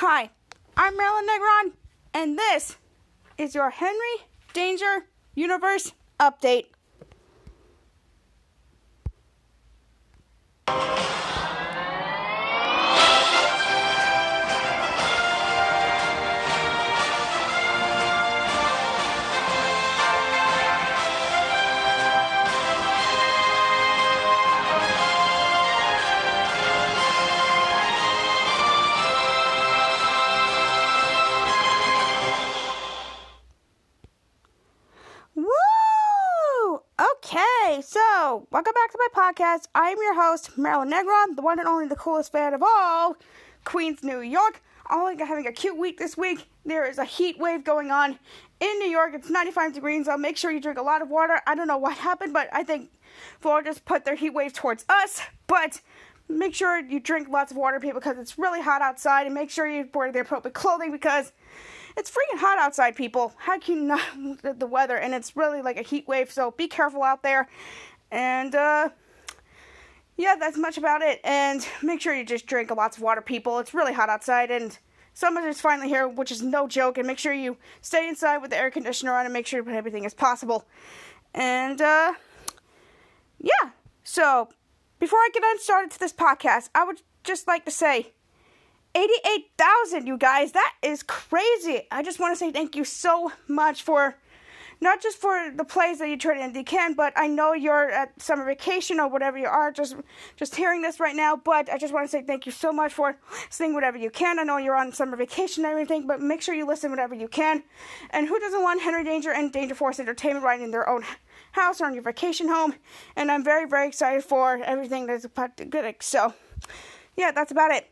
Hi, I'm Marilyn Negron, and this is your Henry Danger Universe Update. Back to my podcast. I am your host, Marilyn Negron, the one and only the coolest fan of all, Queens, New York. Only having a cute week this week. There is a heat wave going on in New York. It's 95 degrees, so make sure you drink a lot of water. I don't know what happened, but I think Florida just put their heat wave towards us. But make sure you drink lots of water, people, because it's really hot outside, and make sure you wear the appropriate clothing because it's freaking hot outside, people. How can you not the weather? And it's really like a heat wave, so be careful out there. And uh, yeah, that's much about it. And make sure you just drink lots of water, people. It's really hot outside, and summer is finally here, which is no joke. And make sure you stay inside with the air conditioner on, and make sure you put everything as possible. And uh, yeah, so before I get on started to this podcast, I would just like to say 88,000, you guys. That is crazy. I just want to say thank you so much for not just for the plays that you turn in, you can, but I know you're at summer vacation or whatever you are, just just hearing this right now. But I just want to say thank you so much for listening whatever you can. I know you're on summer vacation and everything, but make sure you listen whatever you can. And who doesn't want Henry Danger and Danger Force Entertainment right in their own house or on your vacation home? And I'm very, very excited for everything that's about to good. So, yeah, that's about it.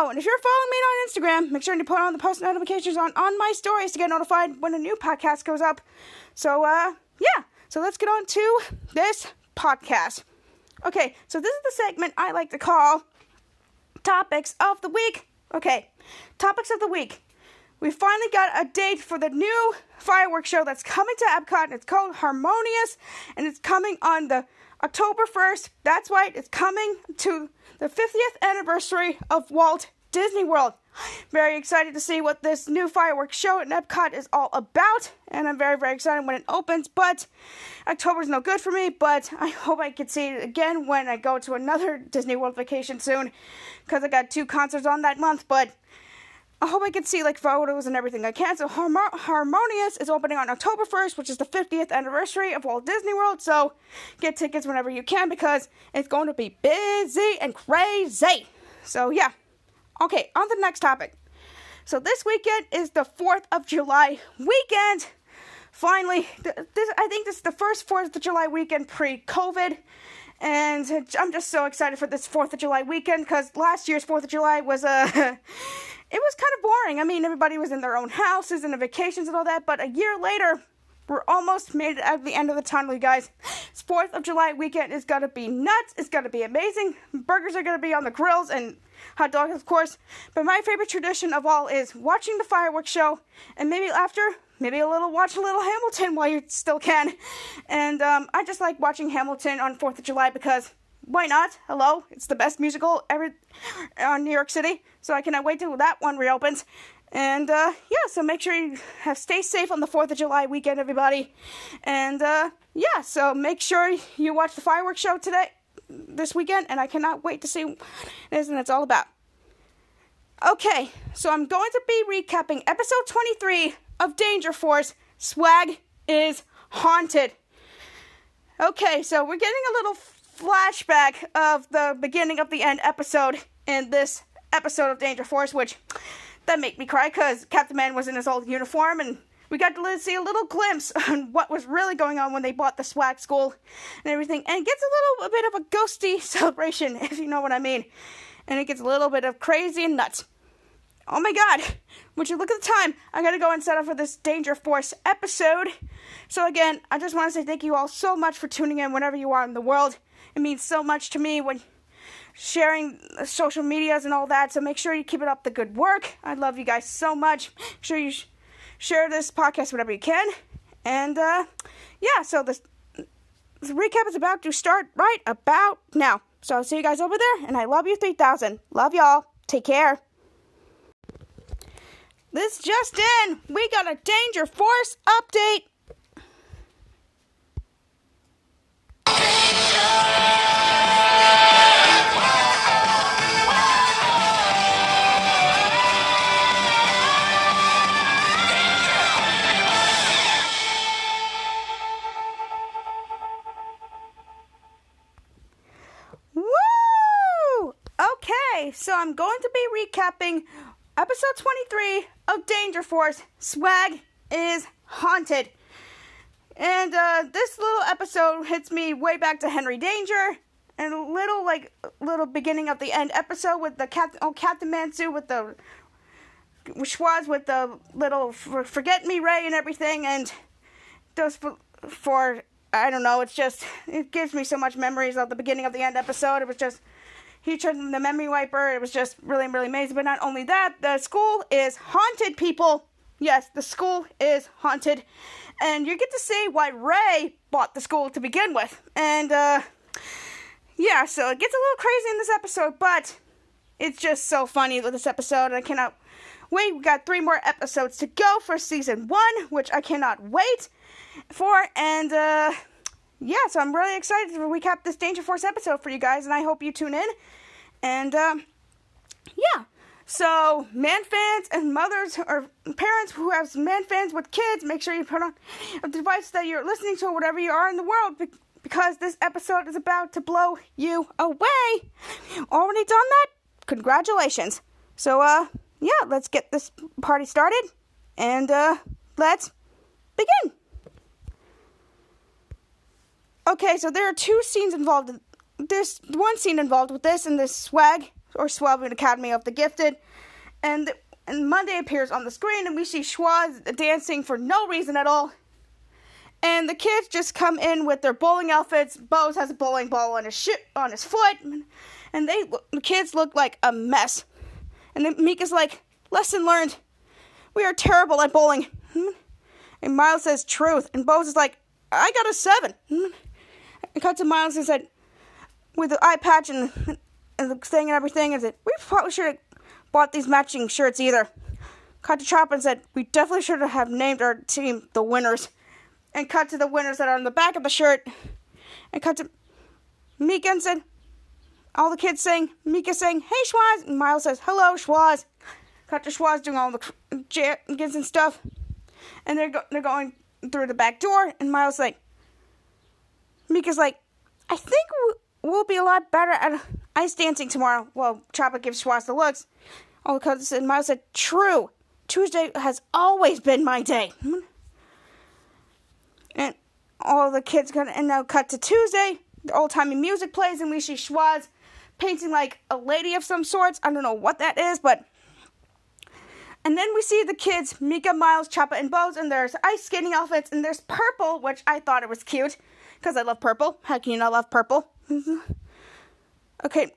Oh, and if you're following me on Instagram, make sure to put on the post notifications on, on my stories to get notified when a new podcast goes up. So, uh, yeah. So let's get on to this podcast. Okay, so this is the segment I like to call Topics of the Week. Okay, Topics of the Week. We finally got a date for the new fireworks show that's coming to Epcot, and it's called Harmonious, and it's coming on the October 1st. That's right, it's coming to the 50th anniversary of Walt Disney World. Very excited to see what this new fireworks show at Epcot is all about, and I'm very, very excited when it opens. But October's no good for me, but I hope I can see it again when I go to another Disney World vacation soon, because I got two concerts on that month. But I hope I can see like photos and everything I can. So Harmo- Harmonious is opening on October 1st, which is the 50th anniversary of Walt Disney World. So get tickets whenever you can because it's going to be busy and crazy. So yeah. Okay, on the next topic. So this weekend is the 4th of July weekend. Finally, th- this I think this is the first 4th of July weekend pre-COVID. And I'm just so excited for this 4th of July weekend because last year's 4th of July was uh, a it was kind of boring. I mean, everybody was in their own houses and vacations and all that, but a year later, we're almost made it at the end of the tunnel, you guys. This 4th of July weekend is going to be nuts. It's going to be amazing. Burgers are going to be on the grills and hot dogs, of course. But my favorite tradition of all is watching the fireworks show and maybe after, maybe a little, watch a little Hamilton while you still can. And um, I just like watching Hamilton on 4th of July because why not? Hello, it's the best musical ever on New York City. So I cannot wait till that one reopens. And uh, yeah, so make sure you have stay safe on the Fourth of July weekend, everybody. And uh, yeah, so make sure you watch the fireworks show today, this weekend, and I cannot wait to see what it is and it's all about. Okay, so I'm going to be recapping episode 23 of Danger Force. Swag is haunted. Okay, so we're getting a little flashback of the beginning of the end episode in this episode of Danger Force, which that made me cry because Captain Man was in his old uniform and we got to see a little glimpse on what was really going on when they bought the swag school and everything. And it gets a little a bit of a ghosty celebration, if you know what I mean. And it gets a little bit of crazy and nuts. Oh my god! Would you look at the time? I gotta go and set up for this Danger Force episode. So again, I just want to say thank you all so much for tuning in whenever you are in the world. It means so much to me when sharing social medias and all that. So make sure you keep it up the good work. I love you guys so much. Make sure you sh- share this podcast whenever you can. And uh, yeah, so this, this recap is about to start right about now. So I'll see you guys over there, and I love you 3000. Love y'all. Take care. this just in. We got a Danger Force update. So I'm going to be recapping episode 23 of Danger Force Swag is Haunted. And uh, this little episode hits me way back to Henry Danger and a little like little beginning of the end episode with the Captain oh Captain Mansu with the Schwoz with the little forget me Ray and everything and those for, for I don't know, it's just it gives me so much memories of the beginning of the end episode. It was just he turned the memory wiper. It was just really, really amazing. But not only that, the school is haunted, people. Yes, the school is haunted. And you get to see why Ray bought the school to begin with. And, uh, yeah, so it gets a little crazy in this episode, but it's just so funny with this episode. I cannot wait. We got three more episodes to go for season one, which I cannot wait for. And, uh, yeah, so I'm really excited to recap this Danger Force episode for you guys, and I hope you tune in. And um, yeah, so man fans and mothers or parents who have man fans with kids, make sure you put on a device that you're listening to, whatever you are in the world, because this episode is about to blow you away. Already done that? Congratulations. So uh, yeah, let's get this party started, and uh, let's begin. Okay, so there are two scenes involved there's one scene involved with this and this swag or Swellview Academy of the Gifted, and and Monday appears on the screen and we see Schwoz dancing for no reason at all. And the kids just come in with their bowling outfits. Bose has a bowling ball on his sh- on his foot, and they the kids look like a mess. And then Mika's like, "Lesson learned. We are terrible at bowling." And Miles says, "Truth." And Bose is like, "I got a seven. And cut to Miles and said, with the eye patch and, and the thing and everything, and said, We probably should have bought these matching shirts either. Cut to and said, We definitely should have named our team the winners. And cut to the winners that are on the back of the shirt. And cut to Mika and said, all the kids saying, Mika saying, Hey Schwoz. And Miles says, Hello Schwoz. Cut to Schwoz doing all the jargons and stuff. And they're, go- they're going through the back door. And Miles like, Mika's like, I think we'll be a lot better at ice dancing tomorrow. Well, Chopper gives Schwoz the looks. The cousins and Miles said, True. Tuesday has always been my day. And all the kids gonna and now cut to Tuesday. The old timey music plays and we see Schwoz painting like a lady of some sorts. I don't know what that is, but and then we see the kids, Mika, Miles, Choppa, and Bose, and there's ice skating outfits, and there's purple, which I thought it was cute, because I love purple. How can you not love purple? Mm-hmm. okay,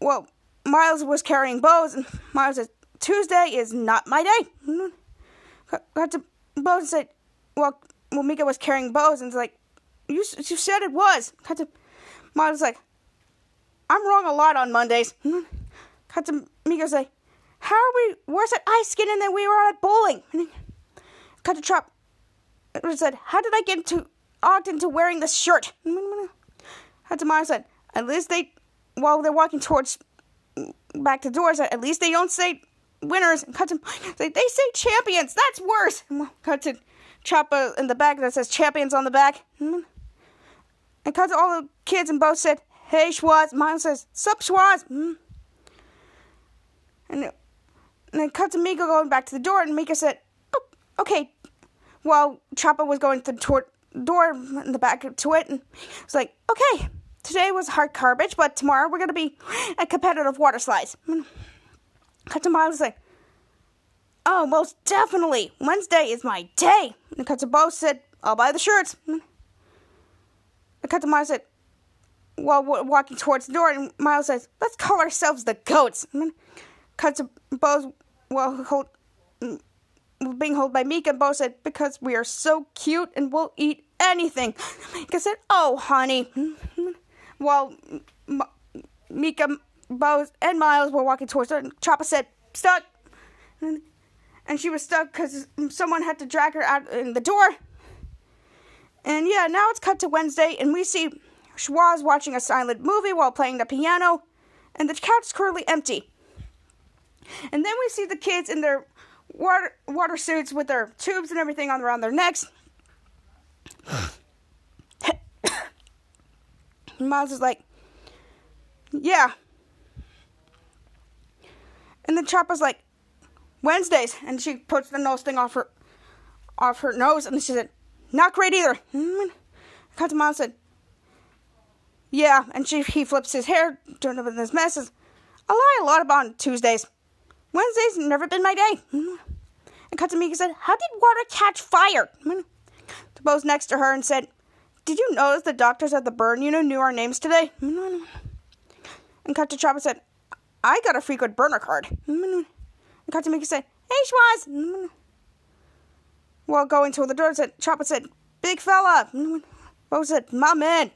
well, Miles was carrying bows, and Miles said, Tuesday is not my day. Mm-hmm. Got to bows and said, well, well, Mika was carrying bows, and it's like, you, you said it was. Got to Miles was like, I'm wrong a lot on Mondays. Mm-hmm. Got to Mika say, how are we worse at ice skating than we were at bowling? Cut to Chop. Said, how did I get into Ogden to wearing this shirt? Hatamara said, at least they, while they're walking towards mm, back to doors, at least they don't say winners. Cut to, they, they say champions. That's worse. Cut to Choppa in the back that says champions on the back. Hmm. And cut to all the kids and both said, hey Schwoz. Mine says, sup Schwoz. Hmm. And, and then cut to Mika going back to the door, and Mika said, oh, okay. While Choppa was going to the door in the back to it, and it's like, okay, today was hard garbage, but tomorrow we're gonna be a competitive water slides. Cut to Miles like, oh, most definitely, Wednesday is my day. And cut to Bo said, I'll buy the shirts. And cut to Miles said, while well, walking towards the door, and Miles says, let's call ourselves the goats. And cut to Bo's, well, hold, mm, being held by Mika, and Bo said, because we are so cute and we'll eat anything. Mika said, oh, honey. While M- Mika, Bo, and Miles were walking towards her, and Chopper said, stuck. And, and she was stuck because someone had to drag her out in the door. And yeah, now it's cut to Wednesday, and we see Schwoz watching a silent movie while playing the piano, and the couch is currently empty. And then we see the kids in their water water suits with their tubes and everything on around their necks. Miles is like, yeah. And then Chopper's like, Wednesdays, and she puts the nose thing off her, off her nose, and she said, not great either. Mm-hmm. Cut to Miles said, yeah, and she he flips his hair, turned up in this mess. Says, I lie a lot about Tuesdays. Wednesday's never been my day. Mm-hmm. And Katamika said, How did water catch fire? Mm-hmm. The bo's next to her and said, Did you notice the doctors at the burn unit knew our names today? And Katachapa said, I got a frequent burner card. And Katamika said, Hey, Schwoz. While going to the door, said, Chopper said, Big fella. Bo said, My man.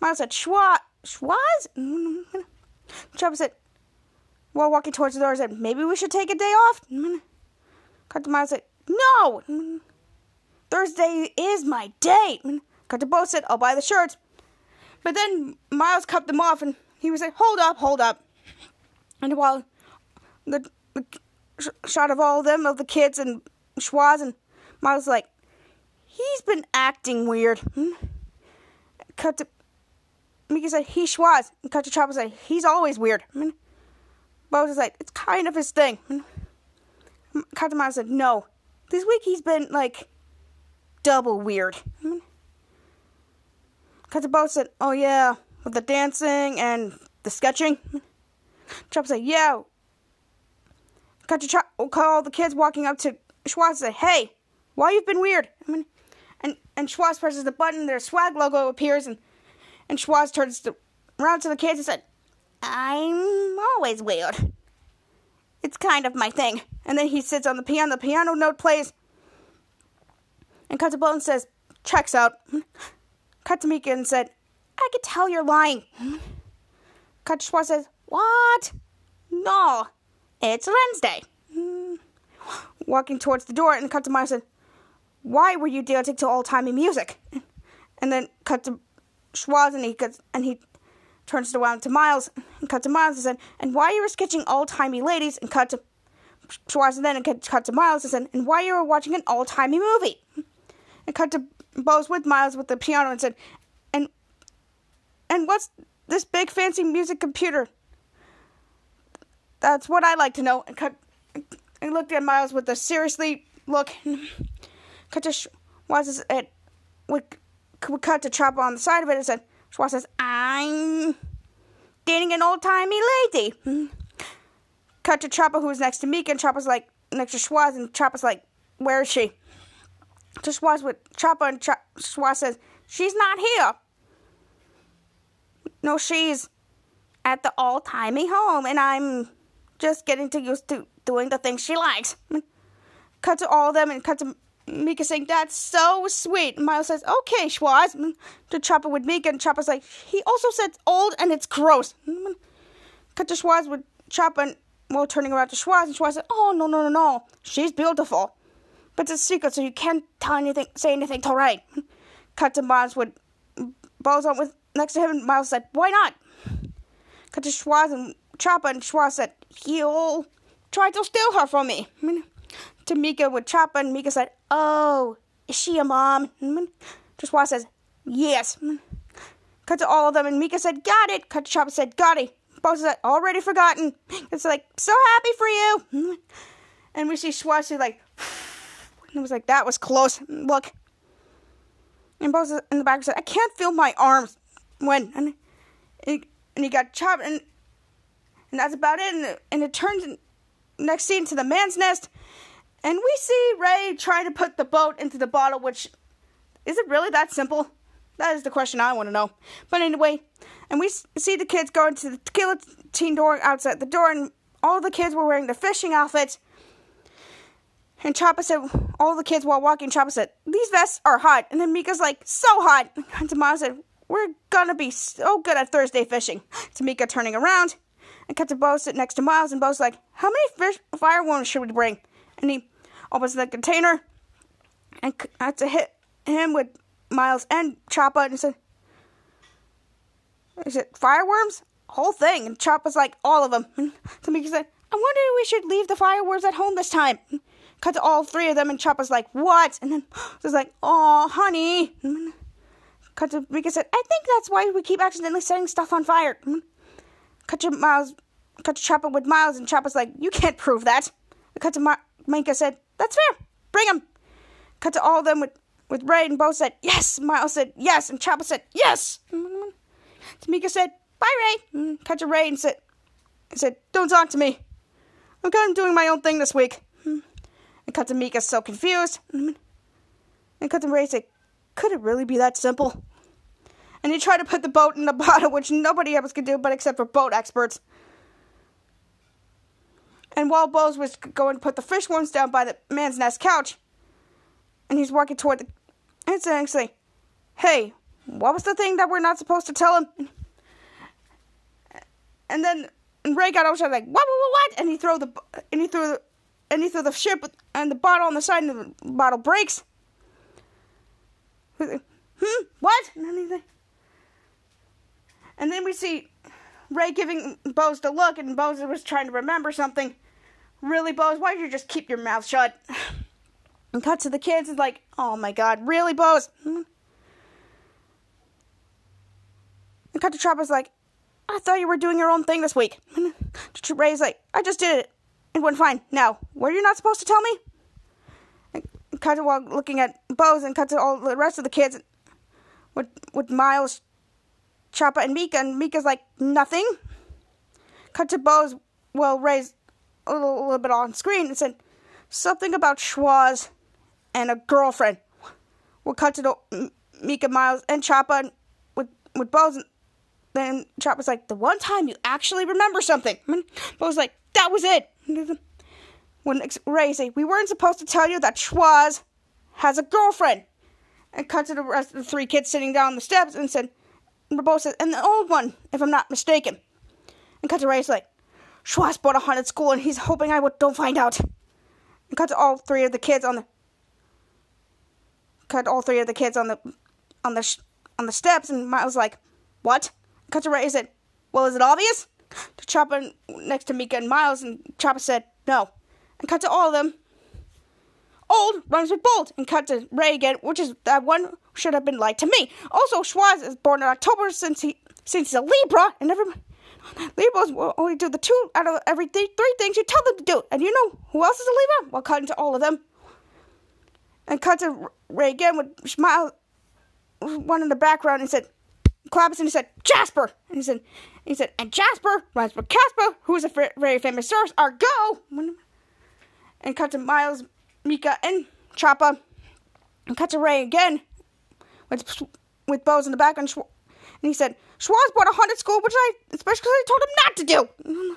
Miles said, Schwa, Schwoz? Chopper said, while walking towards the door, said, Maybe we should take a day off. Cut to Miles said, No! Thursday is my date. Cut to Bo said, I'll buy the shirts. But then Miles cut them off and he was like, Hold up, hold up. And while the, the sh- shot of all of them, of the kids and Schwoz, and Miles was like, He's been acting weird. Cut to Mika said, He Schwoz. And cut to Chopper said, He's always weird. Bo was like, It's kind of his thing. Katamata said, No. This week he's been like double weird. Katabao said, Oh yeah, with the dancing and the sketching. Chop said, Yeah. Kacha oh, call the kids walking up to Schwartz and said, Hey, why you've been weird? I mean, and and Schwartz presses the button, their swag logo appears, and and Schwartz turns to, around to the kids and said, I'm always weird. It's kind of my thing. And then he sits on the piano. The piano note plays. And Katabone says, checks out. Katamika and said, I could tell you're lying. Katashwa says, What? No, it's Wednesday. Walking towards the door, and Katamara said, Why were you dancing to old timey music? And then Schwoz, and he, and he turns it around to Miles and cut to Miles and said, and why you were sketching old timey ladies and cut to Schwoz and then and cut to Miles and said, and why you were watching an old timey movie. And cut to Bose with Miles with the piano and said, and and what's this big fancy music computer? That's what I like to know. And cut and looked at Miles with a seriously look. cut to Schwoz at we cut to Chopper on the side of it and said, Schwoz says, I'm dating an old timey lady. Cut to Chopper, who's next to Meek, and Chopper's like next to Schwoz, and Chopper's like, Where is she? To Schwoz with Chopper, and Ch- Schwoz says, She's not here. No, she's at the all timey home, and I'm just getting to used to doing the things she likes. Cut to all of them, and cut to Mika saying, That's so sweet. And Miles says, Okay, Schwoz. To Chopper with Mika, and Chopper's like, He also said old and it's gross. Cut to Schwoz with Chopper, and well, turning around to Schwoz, and Schwoz said, Oh, no, no, no, no. She's beautiful. But it's a secret, so you can't tell anything, say anything till right. Cut to Miles with Balls on with next to him, and Miles said, Why not? Cut to Schwoz and Chopper, and Schwoz said, He'll try to steal her from me to Mika with Chopper, and Mika said, Oh, is she a mom? Just Schwoz says, Yes. Cut to all of them, and Mika said, Got it. Cut to Chopper said, Got it. Both said, Already forgotten. It's like, So happy for you. And we see Schwoz like, and it was like, That was close. Look. And Both in the back said, I can't feel my arms. When? And, and, he got chopped, and, and that's about it. And, and it turns next scene to the man's nest. And we see Ray trying to put the boat into the bottle, which is it really that simple? That is the question I want to know. But anyway, and we see the kids going to the tequila teen door outside the door, and all the kids were wearing the fishing outfits. And Chopper said, all the kids while walking, Chopper said, these vests are hot. And then Mika's like, so hot. And Tamara said, we're gonna be so good at Thursday fishing. Tamika turning around and to Bo sit next to Miles, and Bo's like, how many fish fire should we bring? and he opens the container and had to hit him with Miles and Chopper, and said, "Is it fireworms? Whole thing?" And Chopper's like, "All of them." And Tamika said, "I wonder if we should leave the fireworms at home this time." Cut to all three of them, and Chopper's like, "What?" And then it's like, "Oh, honey." Cut to Mika said, "I think that's why we keep accidentally setting stuff on fire." Cut to Miles, cut to Chopper with Miles, and Chopper's like, "You can't prove that." Cut to Ma- said, "That's fair. Bring him." Cut to all of them with with Ray and Bo said yes. Miles said yes, and Chopper said yes. Tamika said bye, Ray. Cut to Ray and said, said don't talk to me. I'm kind of doing my own thing this week. And Mika so confused. And Ray said, could it really be that simple? And he tried to put the boat in the bottle, which nobody else could do but except for boat experts. And while Bose was going to put the fish worms down by the man's nest couch, and he's walking toward the. And saying, saying, "Hey, what was the thing that we're not supposed to tell him?" And then and Ray got outside like, "What? What? What?" And he threw the and he threw he threw the ship and the bottle on the side, and the bottle breaks. Hmm. What? And, then we see Ray giving Bose the look, and Bose was trying to remember something. Really, Bose? Why did you just keep your mouth shut? And cut to the kids and like, oh my god, really, Bose? And cut to Chopper's like, I thought you were doing your own thing this week. Ray's like, I just did it. It went fine. Now, were you not supposed to tell me? And to while looking at Bose and cut to all the rest of the kids with with Miles, Chopper, and Mika. And Mika's like, nothing. Cut to Bose while Ray's a little, little bit on screen and said, something about Schwoz and a girlfriend. We'll cut to the, Mika Miles and Choppa with with Bose. Then Choppa's like, the one time you actually remember something. And Bo's like, that was it. When say, we weren't supposed to tell you that Schwoz has a girlfriend. And cut to the rest of the three kids sitting down on the steps and said, Bo says, and the old one, if I'm not mistaken. And cut to Ray's like, Schwoz bought a haunted school and he's hoping I would, don't find out. And cut to all three of the kids on the cut all three of the kids on the on the on the steps, and Miles like, "What?" Cut to Ray said, "Well, is it obvious?" To Chopper next to Mika and Miles, and Chopper said, "No." And cut to all of them. Old runs with bold, and cut to Ray again, which is that one should have been like to me. Also, Schwoz is born in October since he since he's a Libra, and never. Libras will only do the two out of every th- three things you tell them to do. And you know who else is a Libra? Well, cut into all of them. And cut to Ray again with smile, one in the background, and said, claps, and he said, Jasper. And he said, he said, and Jasper runs with Casper, who is a f- very famous source. Our go. And cut to Miles, Mika, and Choppa. And cut to Ray again with with Bose in the background. And and he said, Schwoz bought a haunted school, which I especially I told him not to do.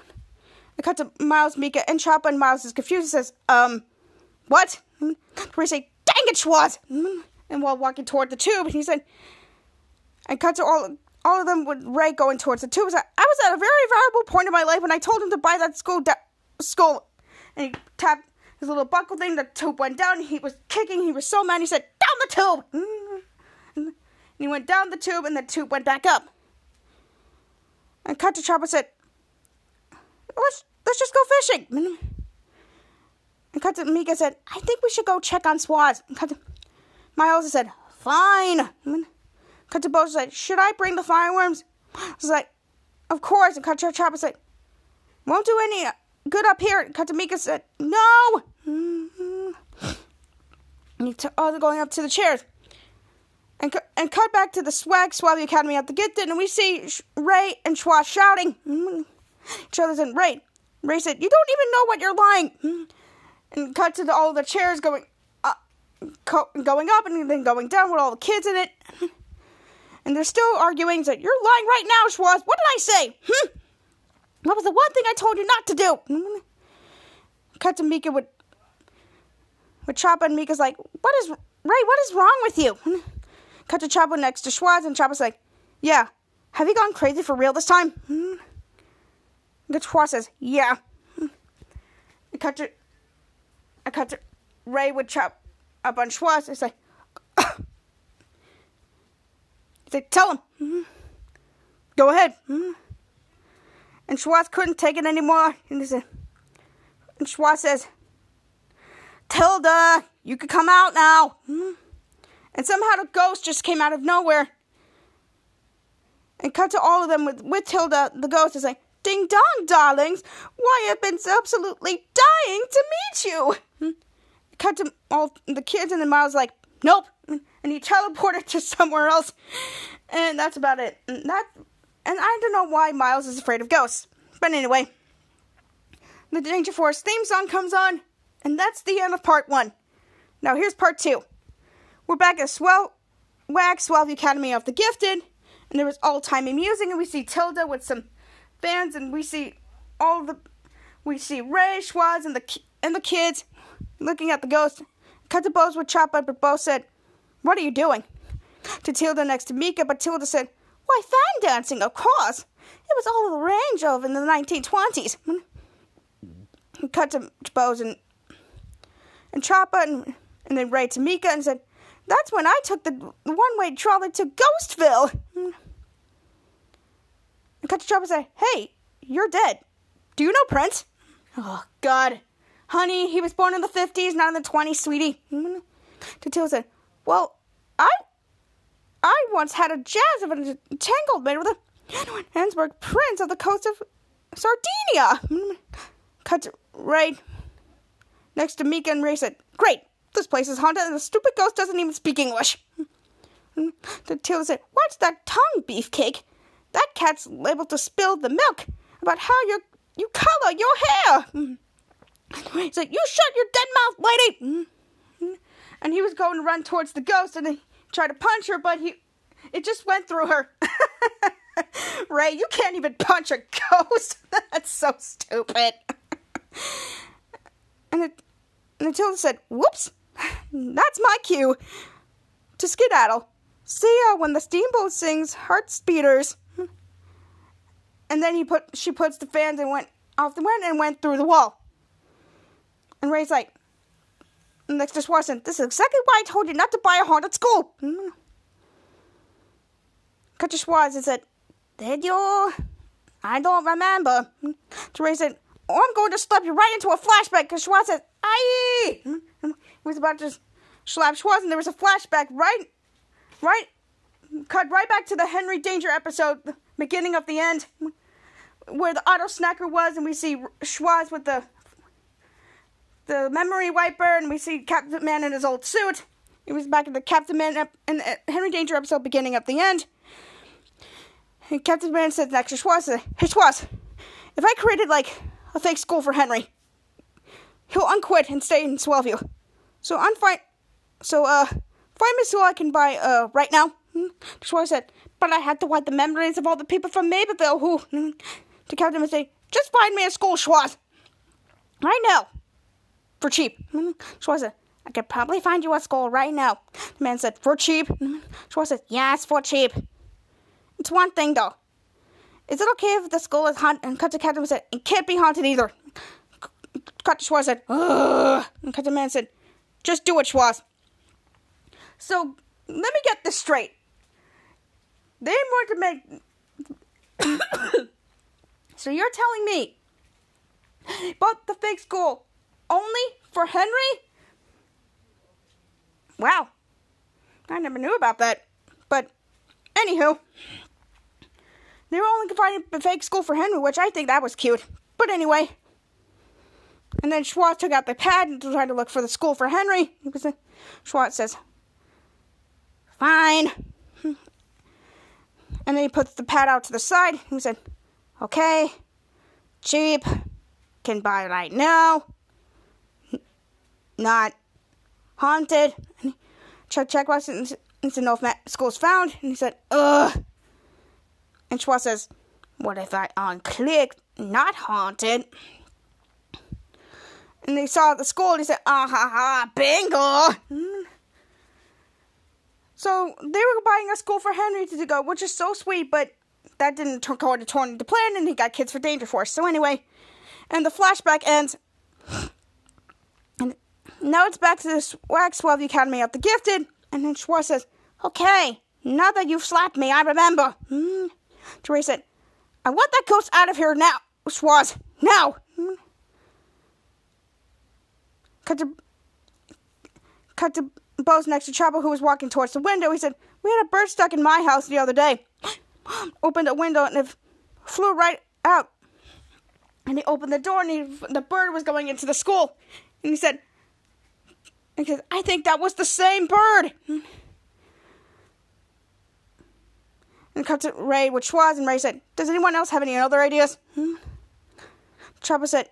I cut to Miles, Mika, and Choppa, and Miles is confused and says, um, what? Ray say, dang it, Schwoz! And while walking toward the tube, he said, I cut to all all of them with Ray going towards the tube. I was at a very valuable point in my life when I told him to buy that school da- skull. And he tapped his little buckle thing, the tube went down, he was kicking, he was so mad, he said, down the tube! And he went down the tube, and the tube went back up. And cut to Chopper said, let's, let's just go fishing. And cut to Mika said, I think we should go check on Schwoz. And cut to Miles said, fine. And cut to Bo said, should I bring the fireworms? I was like, of course. And Chopper said, won't do any good up here. And cut to Mika said, no. And he t- oh, going up to the chairs. And, cu- and cut back to the swag Swabby Academy at the Gifted, and we see Ray and Schwoz shouting. Each other said, Ray. Ray said, You don't even know what you're lying. And cut to the, all the chairs going up, co- going up and then going down with all the kids in it. And they're still arguing. that You're lying right now, Schwoz. What did I say? Hmm? That was the one thing I told you not to do. Cut to Mika with, with Choppa, and Mika's like, What is, Ray, what is wrong with you? Cut to next to Schwoz, and Choppa's like, Yeah, have you gone crazy for real this time? And Schwoz says, Yeah. And cut to, cut to Ray would chop up on Schwartz. It's like, he's like, tell him. Mm-hmm. Go ahead. Mm-hmm. And Schwartz couldn't take it anymore. And, he said, and Schwartz says, Tilda, you could come out now. Mm-hmm. And somehow the ghost just came out of nowhere. And cut to all of them with, with Tilda, the ghost is like, Ding dong, darlings. Why, I've been absolutely dying to meet you. Hmm. Cut to all the kids, and the Miles like, nope. And he teleported to somewhere else. And that's about it. And that, and I don't know why Miles is afraid of ghosts. But anyway, the Danger Force theme song comes on, and that's the end of part one. Now here's part two. We're back at Swell Wax Swellview Academy of the Gifted, and there was all timey music, and we see Tilda with some fans, and we see all the we see Ray Schwartz and the and the kids looking at the ghost. Cut to Bose with Chopper, but Bo said, "What are you doing?" To Tilda next to Mika, but Tilda said, "Why, fan dancing, of course. It was all the range of in the 1920s." Mm. Cut to Bose and and Chopper, and, and then Ray to Mika, and said, "That's when I took the one-way trolley to Ghostville." Mm. And cut to Chopper and say, Hey, you're dead. Do you know Prince? Oh, God. Honey, he was born in the 50s, not in the 20s, sweetie. Mm. Tatil said, Well, I I once had a jazz of a entanglement with a Habsburg prince of the coast of Sardinia. Cut to right next to Mika and Ray said, Great, this place is haunted and the stupid ghost doesn't even speak English. Tatil said, What's that tongue, beefcake? That cat's able to spill the milk about how you you color your hair. He said, "You shut your dead mouth, lady." And he was going to run towards the ghost, and he tried to punch her, but he it just went through her. Ray, you can't even punch a ghost. That's so stupid. and it, and Tilda said, "Whoops, that's my cue to skedaddle. See ya when the steamboat sings heart speeders." And then he put she puts the fans and went off the wind and went through the wall. And Ray's like, next to Swanson, this is exactly why I told you not to buy a haunted school. Mm. Cut to Schwartz and said, Did you? I don't remember. Hmm. To Ray said, Oh, I'm going to slap you right into a flashback because Schwartz said, Aye! Hmm. Hmm. He was about to slap Schwartz and there was a flashback right, right, cut right back to the Henry Danger episode, beginning of the end where the auto snacker was, and we see Schwartz with the the memory wiper, and we see Captain Man in his old suit. He was back in the Captain Man ep- in the Henry Danger episode, beginning of the end. And Captain Man said next to Schwartz, "Hey Schwartz, if I created like a fake school for Henry, he'll unquit and stay in Swellview. So unfind, so uh, find me school I can buy uh right now." Hmm? Schwartz said, "But I had to wipe the memories of all the people from Mapleville who." To Captain and say, just find me a school, Schwartz. Right now. For cheap. Mm-hmm. Schwartz said, I could probably find you a school right now. The man said, for cheap? Mm-hmm. Schwartz said, yes, for cheap. It's one thing, though. Is it okay if the school is haunted? And cut to Captain said, it can't be haunted either. Cut to Schwartz said, Ugh. And cut to man said, just do it, Schwartz. So, let me get this straight. They want to make so you're telling me bought the fake school only for Henry? Wow. I never knew about that. But anywho, they were only providing the fake school for Henry, which I think that was cute. But anyway. And then Schwartz took out the pad and tried to look for the school for Henry. Schwartz says, Fine. And then he puts the pad out to the side. He said, Okay, cheap, can buy right now, not haunted. Check check box and said no Matt, school's found, and he said, ugh. And Schwartz says, what if I unclick not haunted? And they saw the school, and he said, ah ha ha, bingo. So they were buying a school for Henry to go, which is so sweet, but that didn't turn out to turn into plan, and he got kids for Danger Force. So anyway, and the flashback ends, and now it's back to the Wax 12 Academy of the Gifted. And then Schwartz says, Okay, now that you've slapped me, I remember. Mm. Therese said, I want that ghost out of here now, Schwartz. Now. Mm. Cut to, cut to Bose next to Chopper, who was walking towards the window. He said, We had a bird stuck in my house the other day. Opened the window and it flew right out. And he opened the door and he, the bird was going into the school. And he said, because I think that was the same bird. And cut to Ray with Schwartz, and Ray said, Does anyone else have any other ideas? Chopper said,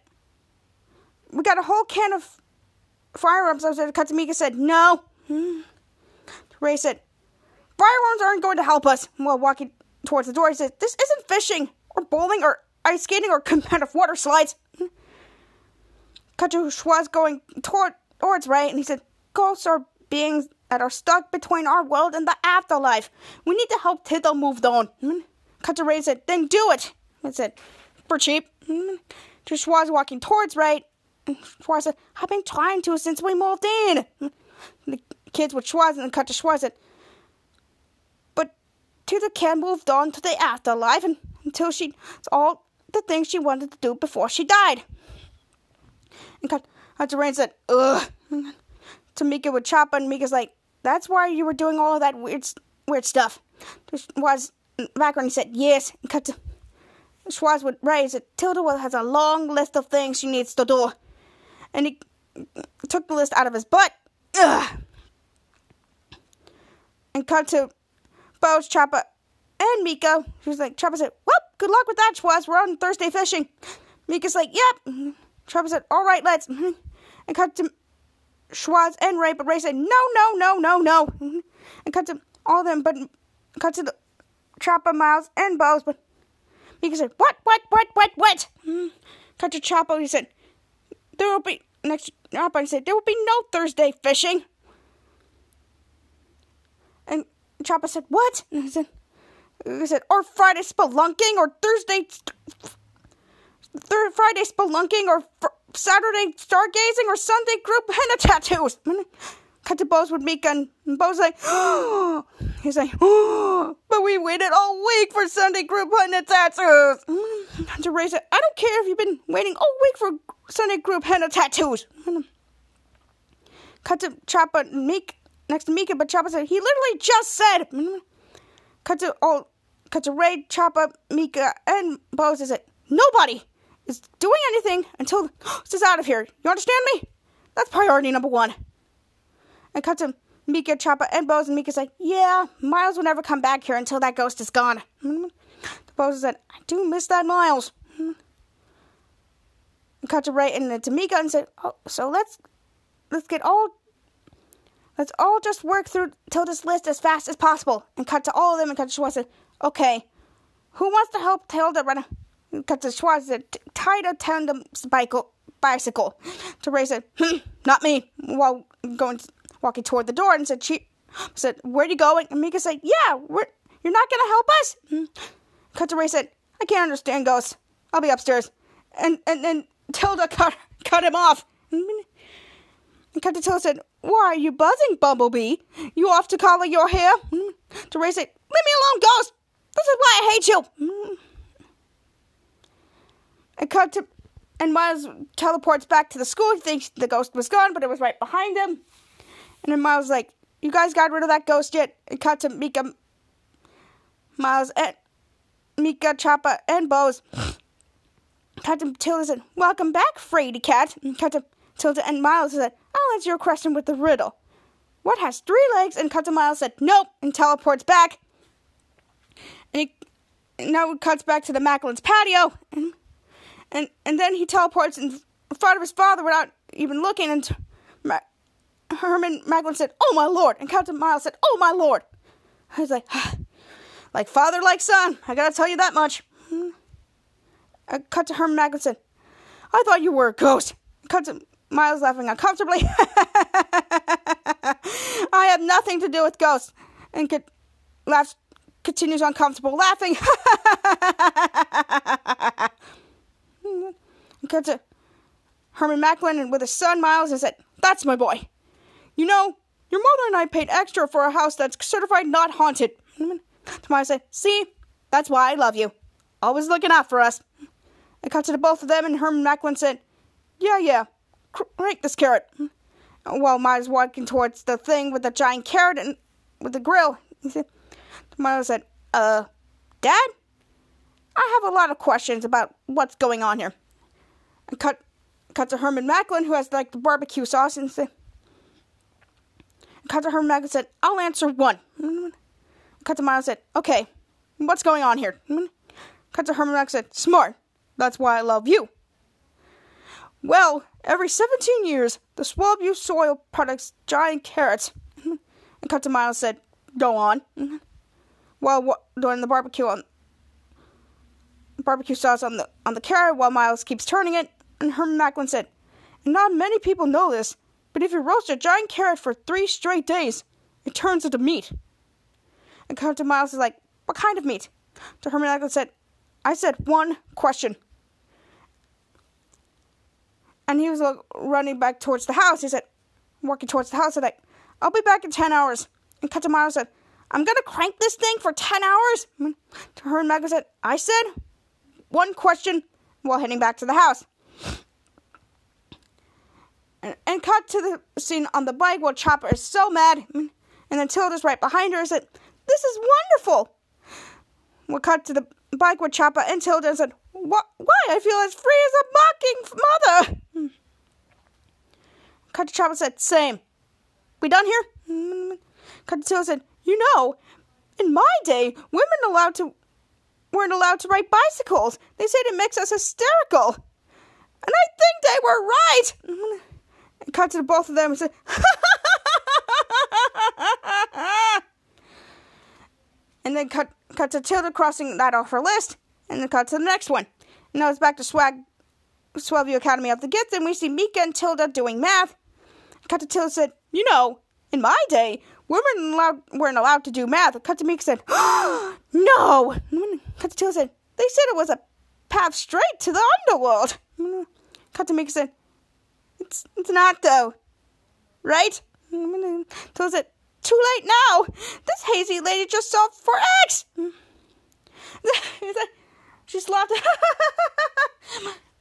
We got a whole can of firearms. I said, cut to Mika said, No. Ray said, Firearms aren't going to help us. While walking towards the door, he said, This isn't fishing, or bowling, or ice skating, or competitive water slides. Cut to Schwartz going toward towards Ray, and he said, Ghosts are beings that are stuck between our world and the afterlife. We need to help Tito move on. Mm-hmm. To Ray said, Then do it. I said, For cheap. Mm-hmm. To Schwartz walking towards right. Schwartz said, I've been trying to since we moved in. Mm-hmm. The kids with Schwartz and cut to Schwartz said, But Tita Cat moved on to the afterlife and, until she all the things she wanted to do before she died. And to Ray said, Ugh. To Mika with Choppa, and Mika's like, That's why you were doing all of that weird weird stuff. Was background he said, Yes. And cut to Schwartz would raise it. Tilda has a long list of things she needs to do. And he took the list out of his butt. Ugh. And cut to Bose, Choppa, and Mika. She was like, Choppa said, Well, good luck with that, Schwartz. We're on Thursday fishing. Mika's like, Yep. Choppa said, All right, let's. And cut to Schwartz and Ray, but Ray said, No, no, no, no, no. And cut to all of them, but cut to the Choppa, Miles, and Bose, but Mika said, What, what, what, what, what? Cut to Choppa, he said, There will be, next Choppa, he said, There will be no Thursday fishing. And Choppa said, What? And he said, he said, Or Friday spelunking, or Thursday, third Friday spelunking, or fr- Saturday stargazing, or Sunday group henna tattoos. Cut to Bose with Mika, and Bo's like. He's like, but we waited all week for Sunday group henna tattoos. To raise it, I don't care if you've been waiting all week for Sunday group henna tattoos. Cut to Choppa and Mika next to Mika, but Choppa said he literally just said. Cut to all, cut to Ray, Choppa, Mika, uh, and Bose. Is it nobody is doing anything until this is out of here? You understand me? That's priority number one. And cut to Mika, Choppa, and Bose, and Mika's like, yeah, Miles will never come back here until that ghost is gone. The Bose said, I do miss that Miles. And cut to Ray and to Mika and said, oh, so let's let's get all let's all just work through Tilda's list as fast as possible. And cut to all of them and cut to Schwartz said, okay, who wants to help Tilda run a cut to Schwartz said, tied a tandem bicycle bicycle. To Ray said, hmm, not me. While going walking toward the door and said, she said, where are you going? And Mika said, yeah, we're, you're not going to help us? Cut to Ray said, I can't understand ghosts. I'll be upstairs. And and then Tilda cut cut him off. Hmm. And cut to Tilda said, why are you buzzing, Bumblebee? You off to color your hair? Hmm. To Ray said, leave me alone, ghost. This is why I hate you. Hmm. And cut to and Miles teleports back to the school. He thinks the ghost was gone, but it was right behind him. And then Miles is like, "You guys got rid of that ghost yet?" And cut to Mika, Miles, and Mika, Choppa, and Bose. Cut to Tilda said, "Welcome back, Frady Cat." And cut to Tilda and Miles said, "I'll answer your question with the riddle. What has three legs?" And cut to Miles said, "Nope," and teleports back. And he now it cuts back to the Macklin's patio. And and and then he teleports in front of his father without even looking. And Ma- Herman Macklin said, "Oh my lord!" And Captain Miles said, "Oh my lord!" I was like, like father, like son. I gotta tell you that much. Hmm. I cut to Herman Macklin said, "I thought you were a ghost." Cut to Miles laughing uncomfortably. I have nothing to do with ghosts. And could laughs continues uncomfortable laughing. Cut to Herman Macklin and with his son Miles and said, That's my boy. You know, your mother and I paid extra for a house that's certified not haunted. Miles said, See, that's why I love you. Always looking out for us. I cut to the both of them, and Herman Macklin said, Yeah, yeah, crank this carrot. While Miles walking towards the thing with the giant carrot and with the grill, he said, Miles said, Uh, Dad? I have a lot of questions about what's going on here. And cut, cut to Herman Macklin, who has like the barbecue sauce, and said, cut to Herman Macklin said, I'll answer one. Cut to Miles said, Okay, what's going on here? Cut to Herman Macklin said, Smart. That's why I love you. Well, every 17 years, the Swellview Soil products giant carrots. And cut to Miles said, Go on. While during the barbecue on barbecue sauce on the on the carrot while Miles keeps turning it, and Herman Macklin said, and not many people know this, but if you roast a giant carrot for three straight days, it turns into meat. And Captain Miles is like, What kind of meat? To Herman Macklin said, I said one question. And he was like, running back towards the house. He said, walking towards the house, said, like, I'll be back in 10 hours. And Captain Miles said, I'm going to crank this thing for 10 hours. To Herman Macklin said, I said one question while heading back to the house. And, and cut to the scene on the bike while Chopper is so mad. And then Tilda's right behind her and said, This is wonderful. We'll cut to the bike with Chopper and Tilda and said, what, Why? I feel as free as a mocking mother. Cut to Chopper said, Same. We done here? Cut to Tilda said, You know, in my day, women allowed to weren't allowed to ride bicycles. They said it makes us hysterical. And I think they were right. And cut to the both of them and said, and then cut cut to Tilda crossing that off her list, and then cut to the next one. Now it's back to Swag Swellview Academy of the Gifts, and we see Mika and Tilda doing math. Cut to Tilda said, You know, in my day, women allowed, weren't allowed to do math. Cut to Mika said, oh, No! Tilda said, They said it was a path straight to the underworld. Cut to Mika said, It's, it's not, though. Right? Tilda said, too late now. This hazy lady just saw for X. She's laughed.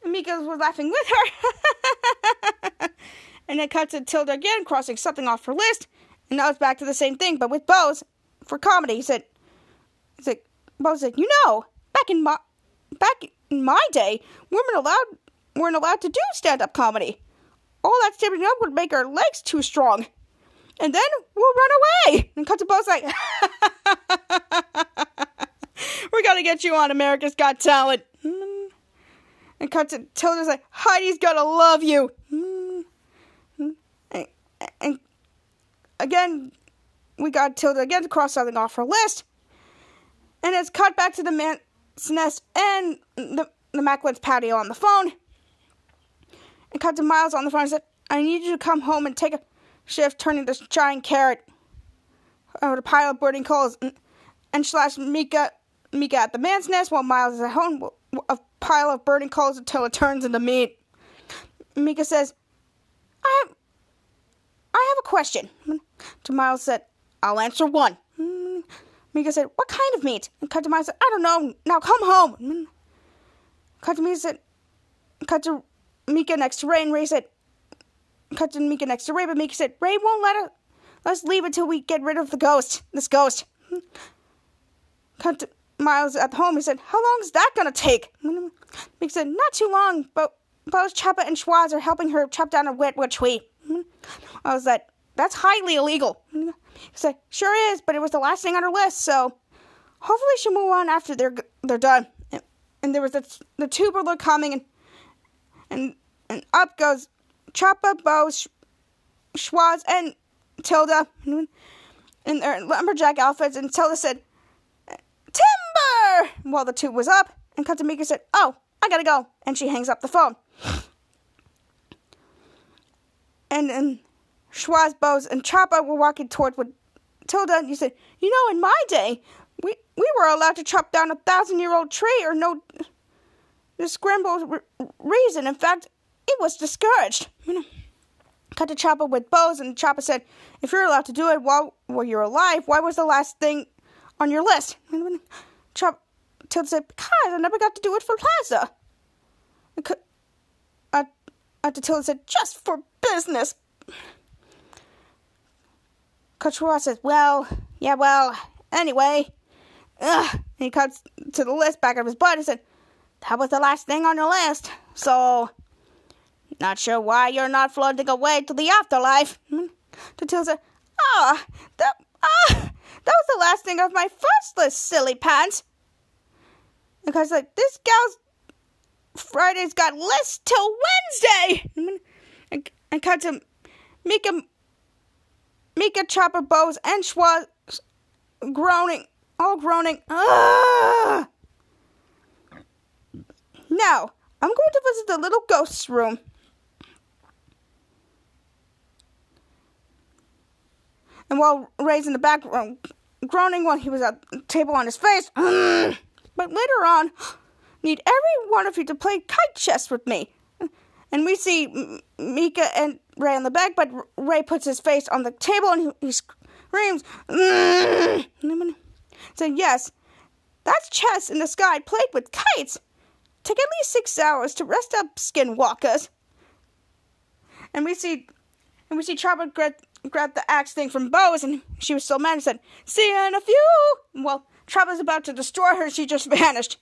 Mika was laughing with her. and then cut to Tilda again, crossing something off her list. And now it's back to the same thing, but with Bose for comedy. He said, he said, Bose said, you know, back in my back in my day, women allowed weren't allowed to do stand up comedy. All that standing up would make our legs too strong and then we'll run away. And cut to Bose like, we're gonna get you on America's Got Talent. Hmm. And cut to Tilda's like, Heidi's gonna love you. Hmm. And, and again, we got Tilda again to cross something off her list. And it's cut back to the man's nest and the, the Macklin's patio on the phone. And cut to Miles on the phone and said, I need you to come home and take a shift turning this giant carrot over a pile of burning coals and, and slash Mika Mika at the man's nest while Miles is at home with a pile of burning coals until it turns into meat. Mika says, I have I have a question. To Miles said, I'll answer one. Mika said, What kind of meat? And cut to Miles said, I don't know. Now come home. Cut to Mika said, to Mika next to Ray and Ray said, cut to Mika next to Ray, but Mika said, Ray won't let us, let's leave until we get rid of the ghost, this ghost. Cut to Miles at home, he said, how long is that gonna take? Mika said, not too long, but both Chapa and Schwoz are helping her chop down a wetwood tree. I was like, that's highly illegal. He said, sure is, but it was the last thing on her list, so hopefully she'll move on after they're they're done. And, there was the, the look coming, and and and up goes Choppa, Bo, Sh- Schwoz, and Tilda in their lumberjack outfits, and Tilda said, Timber! While the tube was up, and Katamika said, Oh, I gotta go. And she hangs up the phone. And and Schwoz, Bose, and Choppa were walking toward with Tilda, and you said, You know, in my day, we, we were allowed to chop down a thousand year old tree or no the scramble reason. In fact, it was discouraged. Cut to Chopper with Bose, and Chopper said, If you're allowed to do it while, while you're alive, why was the last thing on your list? Chopper Tilda said, Because I never got to do it for Plaza. Uh, Tilda said, Just for business. Ross says, Well, yeah, well, anyway. Ugh. he cuts to the list back of his butt and said, That was the last thing on your list. So, not sure why you're not floating away to the afterlife. Tilda said, Ah, that, ah, that was the last thing of my first list, silly pants. Because, like, this gal's Friday's got list till Wednesday. And, and cut to Mika, Mika Chopper Bose and Schwoz groaning, all groaning. Ah! Now, I'm going to visit the little ghost's room. And while Ray's in the back room, groaning while he was at the table on his face, but later on, need every one of you to play kite chess with me. And we see Mika and Ray on the back, but Ray puts his face on the table and he, he screams. Mm-hmm. So, yes, that's chess in the sky played with kites. Take at least six hours to rest up, skinwalkers. And we see, and we see Chopper grab, grab the axe thing from Bose, and she was still mad and said, "See you in a few." Well, Chopper's about to destroy her. She just vanished.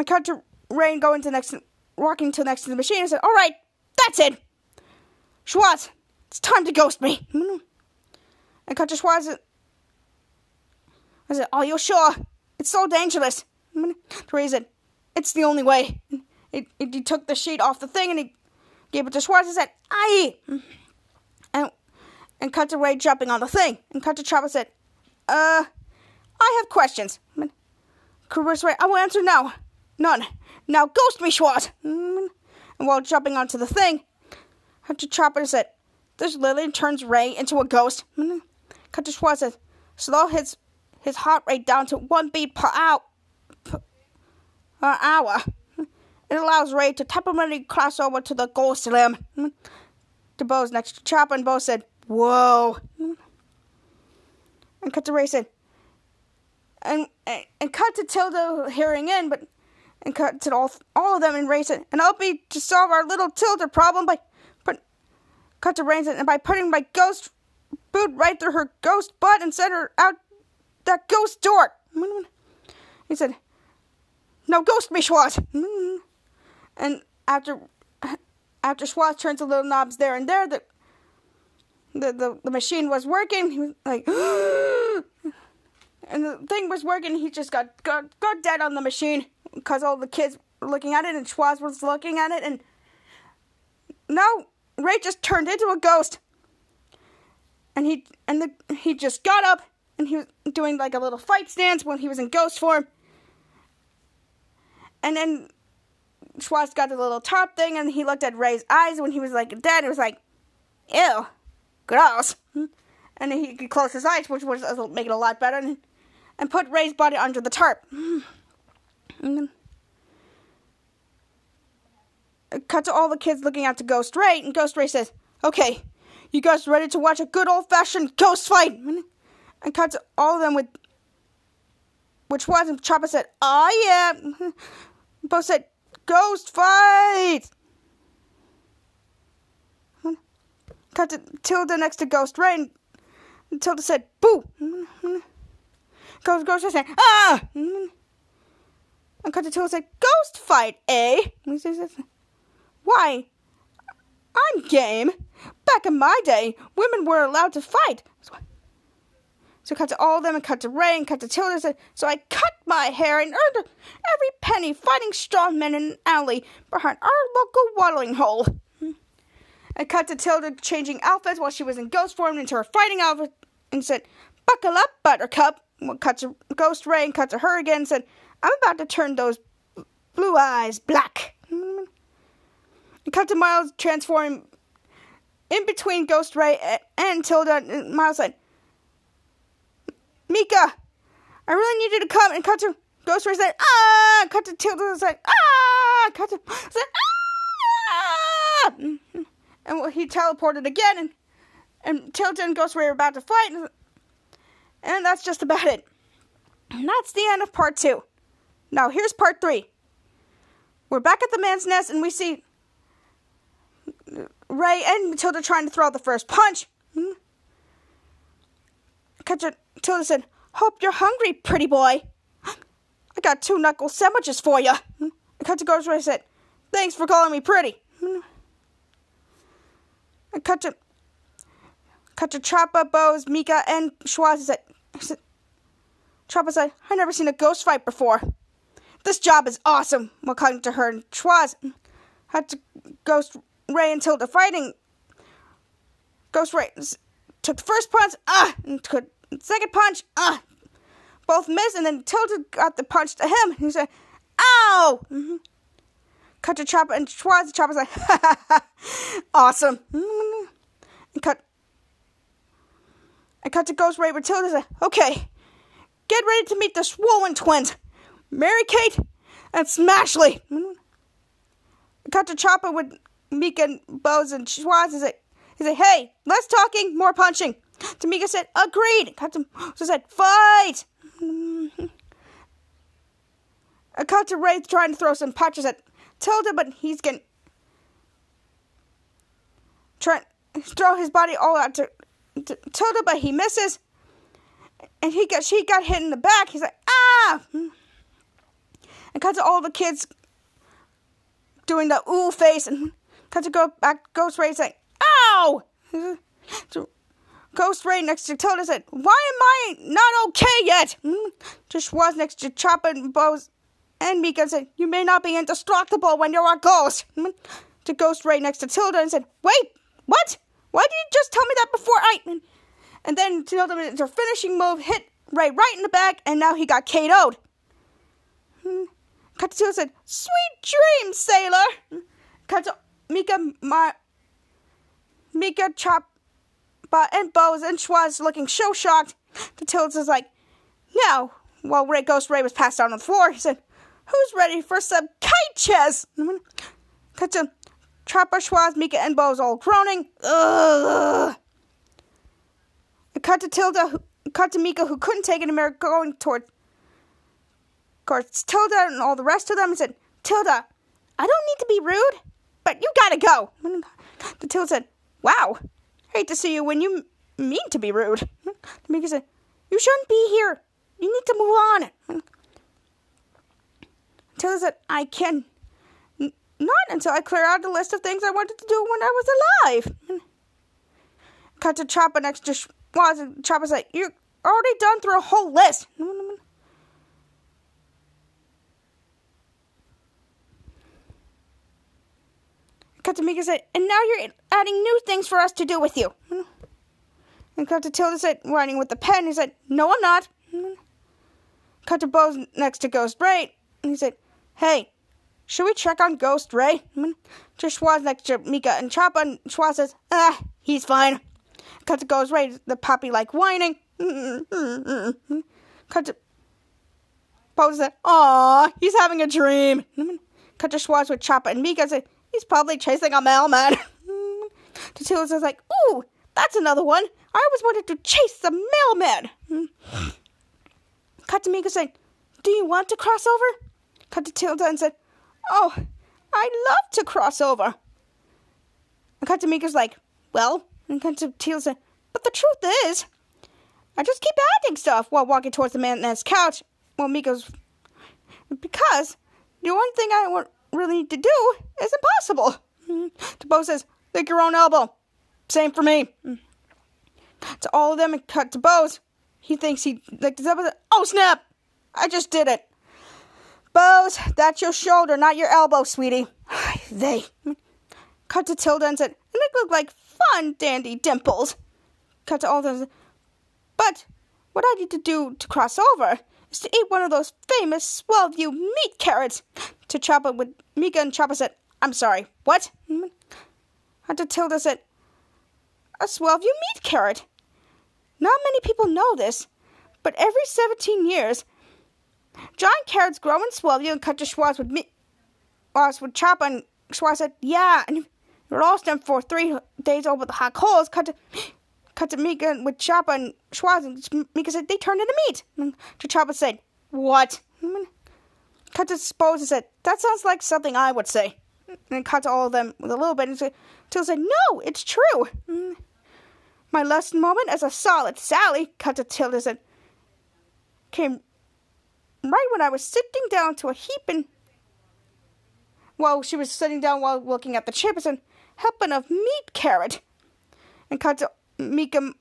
I cut to Rain going to the next, walking to next to the machine and said, "All right, that's it, Schwoz. It's time to ghost me." I cut to. I said, "Are you sure? It's so dangerous." Therese said, "It's the only way." It, it, he took the sheet off the thing and he gave it to Schwoz and said, "Aye." And and cut to Ray jumping on the thing. And cut to Chopper said, "Uh, I have questions." Cooper's Ray, I will answer now. None. Now ghost me, Schwoz. Mm. And while jumping onto the thing, to Chopper said, "This Lily turns Ray into a ghost." Mm. Cut to Schwoz said, "Slow his his heart rate down to one beat per hour." Per hour. Mm. It allows Ray to temporarily cross over to the ghost limb. To Bo's next to Chopper, and Bo said, Whoa. And cut to Ray said, and, and, and cut to Tilda hearing in, but and cut to all all of them and Ray said, and I'll be to solve our little Tilda problem by put cut to Ray said, and by putting my ghost boot right through her ghost butt and send her out that ghost door. He said, "No ghost me, Schwoz." And after after Schwoz turns the little knobs there and there, the the the, the machine was working. He was like, and the thing was working. He just got got got dead on the machine because all the kids were looking at it, and Schwoz was looking at it, and no, Ray just turned into a ghost. And he and the he just got up and he was doing like a little fight stance when he was in ghost form. And then Schwoz got the little top thing, and he looked at Ray's eyes when he was like dead. It was like, ew, gross. And he could close his eyes, which was uh, make it a lot better, and, and put Ray's body under the tarp. And cut to all the kids looking out to Ghost Ray, and Ghost Ray says, "Okay, you guys ready to watch a good old-fashioned ghost fight?" And cut to all of them with, which was, and Chopper said, "Oh yeah." Both said, Ghost fight! Cut to Tilda next to Ghost Ray, and Tilda said, Boo! Ghost, Ghost Ray said, Ah! And Tilda said, Ghost fight, eh? Why? I'm game. Back in my day, women were allowed to fight. So cut to all of them and cut to Ray and cut to Tilda. So I cut my hair and earned every penny fighting strong men in an alley behind our local watering hole. I cut to Tilda changing outfits while she was in ghost form into her fighting outfit and said, Buckle up, Buttercup. Cut to Ghost Ray and cut to her again and said, I'm about to turn those blue eyes black. Cut to Miles transforming in between Ghost Ray and Tilda. Miles said, Mika, I really need you to come and cut to Ghost Ray said, ah, cut to Tilda said, ah, ah! Cut to said, ah! And he teleported again, and and Tilda and Ghost Ray are about to fight, and, and that's just about it. And that's the end of part two. Now here's part three. We're back at the man's nest, and we see Ray and Matilda trying to throw out the first punch. Hmm? Tilda said, Hope you're hungry, pretty boy. I got two knuckle sandwiches for you. Cut to Ghost Ray said, Thanks for calling me pretty. To cut to Choppa, Bose, Mika, and Schwoz said, said Choppa said, I never seen a ghost fight before. This job is awesome. Cutting to her and Schwoz had to Ghost Ray until the fighting. Ghost Ray took the first punch, ah, and took the second punch, ah. Both missed, and then Tilda got the punch to him. He said, ow! Mm-hmm. Cut to Chopper, and Schwoz, Chopper's like, ha ha ha, awesome. Mm-hmm. And cut, I cut to Ghost Ray, but Tilda said, okay, get ready to meet the Swollen Twins, Mary Kate and Smashley. Cut to Chopper with Mika and Bose and Schwoz and say, he said, hey, less talking, more punching. Tamika said, agreed. Cut to, so said, fight. I cut to Wraith trying to throw some punches at Tilda, but he's getting trying to throw his body all out to, to Tilda, but he misses. And he got she got hit in the back. He's like, ah! And cut to all the kids doing the ooh face and cut to go back Ghost Ray saying, Ow! So, Ghost Ray next to Tilda said, Why am I not okay yet? Just was next to Chopper and Bose and Mika said, You may not be indestructible when you're a ghost. To Ghost Ray next to Tilda and said, Wait, what? Why did you just tell me that before I. And then Tilda, her finishing move, hit Ray right in the back, and now he got KO'd. Tilda said, Sweet dreams, sailor. To Mika, my, Mika, Chop, and Bose and Schwoz looking so shocked. The Tilda's like, No. while Ray Ghost Ray was passed out on the floor, he said, Who's ready for some kite chess? Cut to Schwoz, Mika, and Bose all groaning. Ugh. Cut to Tilda, who, cut to Mika, who couldn't take it anymore, going toward, course, Tilda and all the rest of them, said, Tilda, I don't need to be rude, but you gotta go. The Tilda said, Wow, hate to see you when you mean to be rude. The Mika said, You shouldn't be here. You need to move on. Tilda said, I can not until I clear out the list of things I wanted to do when I was alive. Cut to Chopper next to Schwoz, and Chopper said, You're already done through a whole list. Cut to Mika said, And now you're adding new things for us to do with you. Mm-hmm. And cut to Tilda said, writing with the pen, he said, No, I'm not. Mm-hmm. Cut to Bose next to Ghost Ray, and he said, Hey, should we check on Ghost Ray? Mm-hmm. To Schwoz next to Mika and Choppa, and Schwoz says, Ah, he's fine. Cut to Ghost Ray, the puppy like whining. Cut to Bose said, Aw, he's having a dream. Cut to Schwoz with Choppa and Mika said, He's probably chasing a mailman. Tatila's says like, Ooh, that's another one. I always wanted to chase the mailman. Cut to Mika saying, Do you want to cross over? cut to and said, Oh, I'd love to cross over. And cut to Mika's like, Well, and cut to said, But the truth is, I just keep adding stuff while walking towards the man's couch. Well, Mika's, because the one thing I really need to do is impossible. Mm. Bo says, Lick your own elbow. Same for me. Mm. To all of them and cut to Bose. He thinks he licked his elbow. Oh, snap! I just did it. Bose, that's your shoulder, not your elbow, sweetie. they cut to Tilda and said, and it looked like fun, dandy dimples. Cut to all those. But what I need to do to cross over is to eat one of those famous swell Swellview meat carrots. To Chopper with Mika and Chopper said, I'm sorry, what? And to Tilda said, a swell Swellview meat carrot. Not many people know this, but every 17 years, Giant carrots grow in Swellview and cut to Schwoz with me. Schwoz would chop and Schwoz said, yeah, and we lost him for three days over the hot coals. Cut to, cut to Mika with Choppa and Schwoz, and Mika said they turned into meat. And Choppa said, what? Cut to Sposa said, that sounds like something I would say. And cut to all of them with a little bit, and said, Tilda said, no, it's true. My last moment as a solid Sally, cut to Tilda said, came right when I was sitting down to a heap and well, she was sitting down while looking at the chips and helping of meat carrot. And cut to Mika,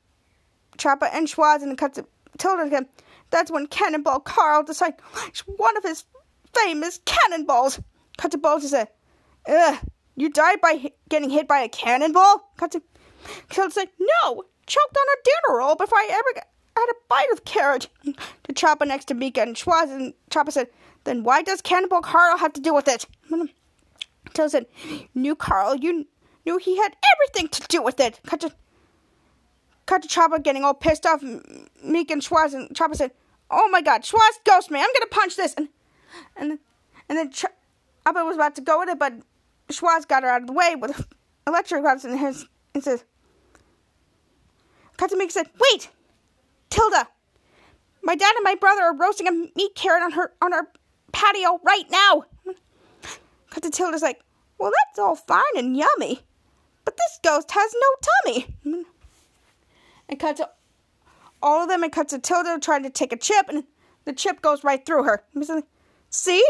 Choppa, and Schwoz, and cut to Tilda again. That's when Cannonball Carl decided one of his famous cannonballs. Cut to Bolter said, Ugh, you died by getting hit by a cannonball? Cut to Tilda said, No, choked on a dinner roll before I ever had a bite of carrot. To Choppa next to Mika and Schwoz, and Choppa said, Then why does Cannonball Carl have to do with it? Tilda said, Knew Carl, you knew he had everything to do with it. Cut to, cut to Choppa getting all pissed off. Meek and Schwoz, and Choppa said, Oh my god, Schwoz ghost me. I'm gonna punch this. And and and then Choppa was about to go with it, but Schwoz got her out of the way with electric rods in his and says, Cut to Meek said, Wait, Tilda, my dad and my brother are roasting a meat carrot on her on our patio right now. Cut to Tilda's like, well, that's all fine and yummy, but this ghost has no tummy. And cuts all of them and cut to Tilda trying to take a chip, and the chip goes right through her. See?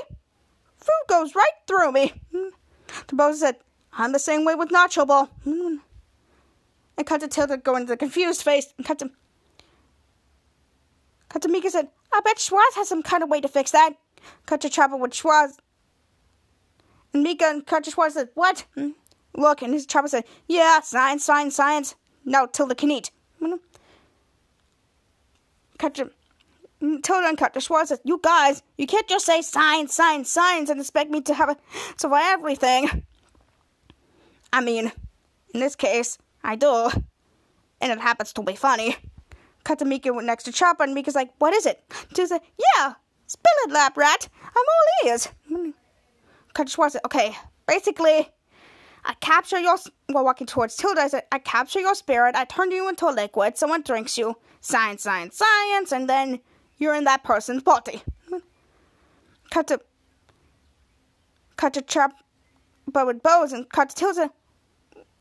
Food goes right through me. The Bosa said, I'm the same way with Nacho Ball. And cut to Tilda going to the confused face, and cut to Cut to Mika said, I bet Schwoz has some kind of way to fix that. Cut to Chopper with Schwoz. And Mika and Cut to Schwoz said, What? Look, and his Chopper said, Yeah, science, science, science. Now Tilda can eat. Cut to Tilda and to Schwoz said, You guys, you can't just say science, science, science and expect me to have a survive everything. I mean, in this case, I do. And it happens to be funny. Cut to Mika next to Chopper, and Mika's like, What is it? She's like, Yeah, spill it, lap rat. I'm all ears. Cut Schwoz said, Okay, basically, I capture your. While walking towards Tilda, I said, I capture your spirit, I turn you into a liquid, someone drinks you. Science, science, science, and then you're in that person's body. Cut to. Cut to but with Bose, and cut to Tilda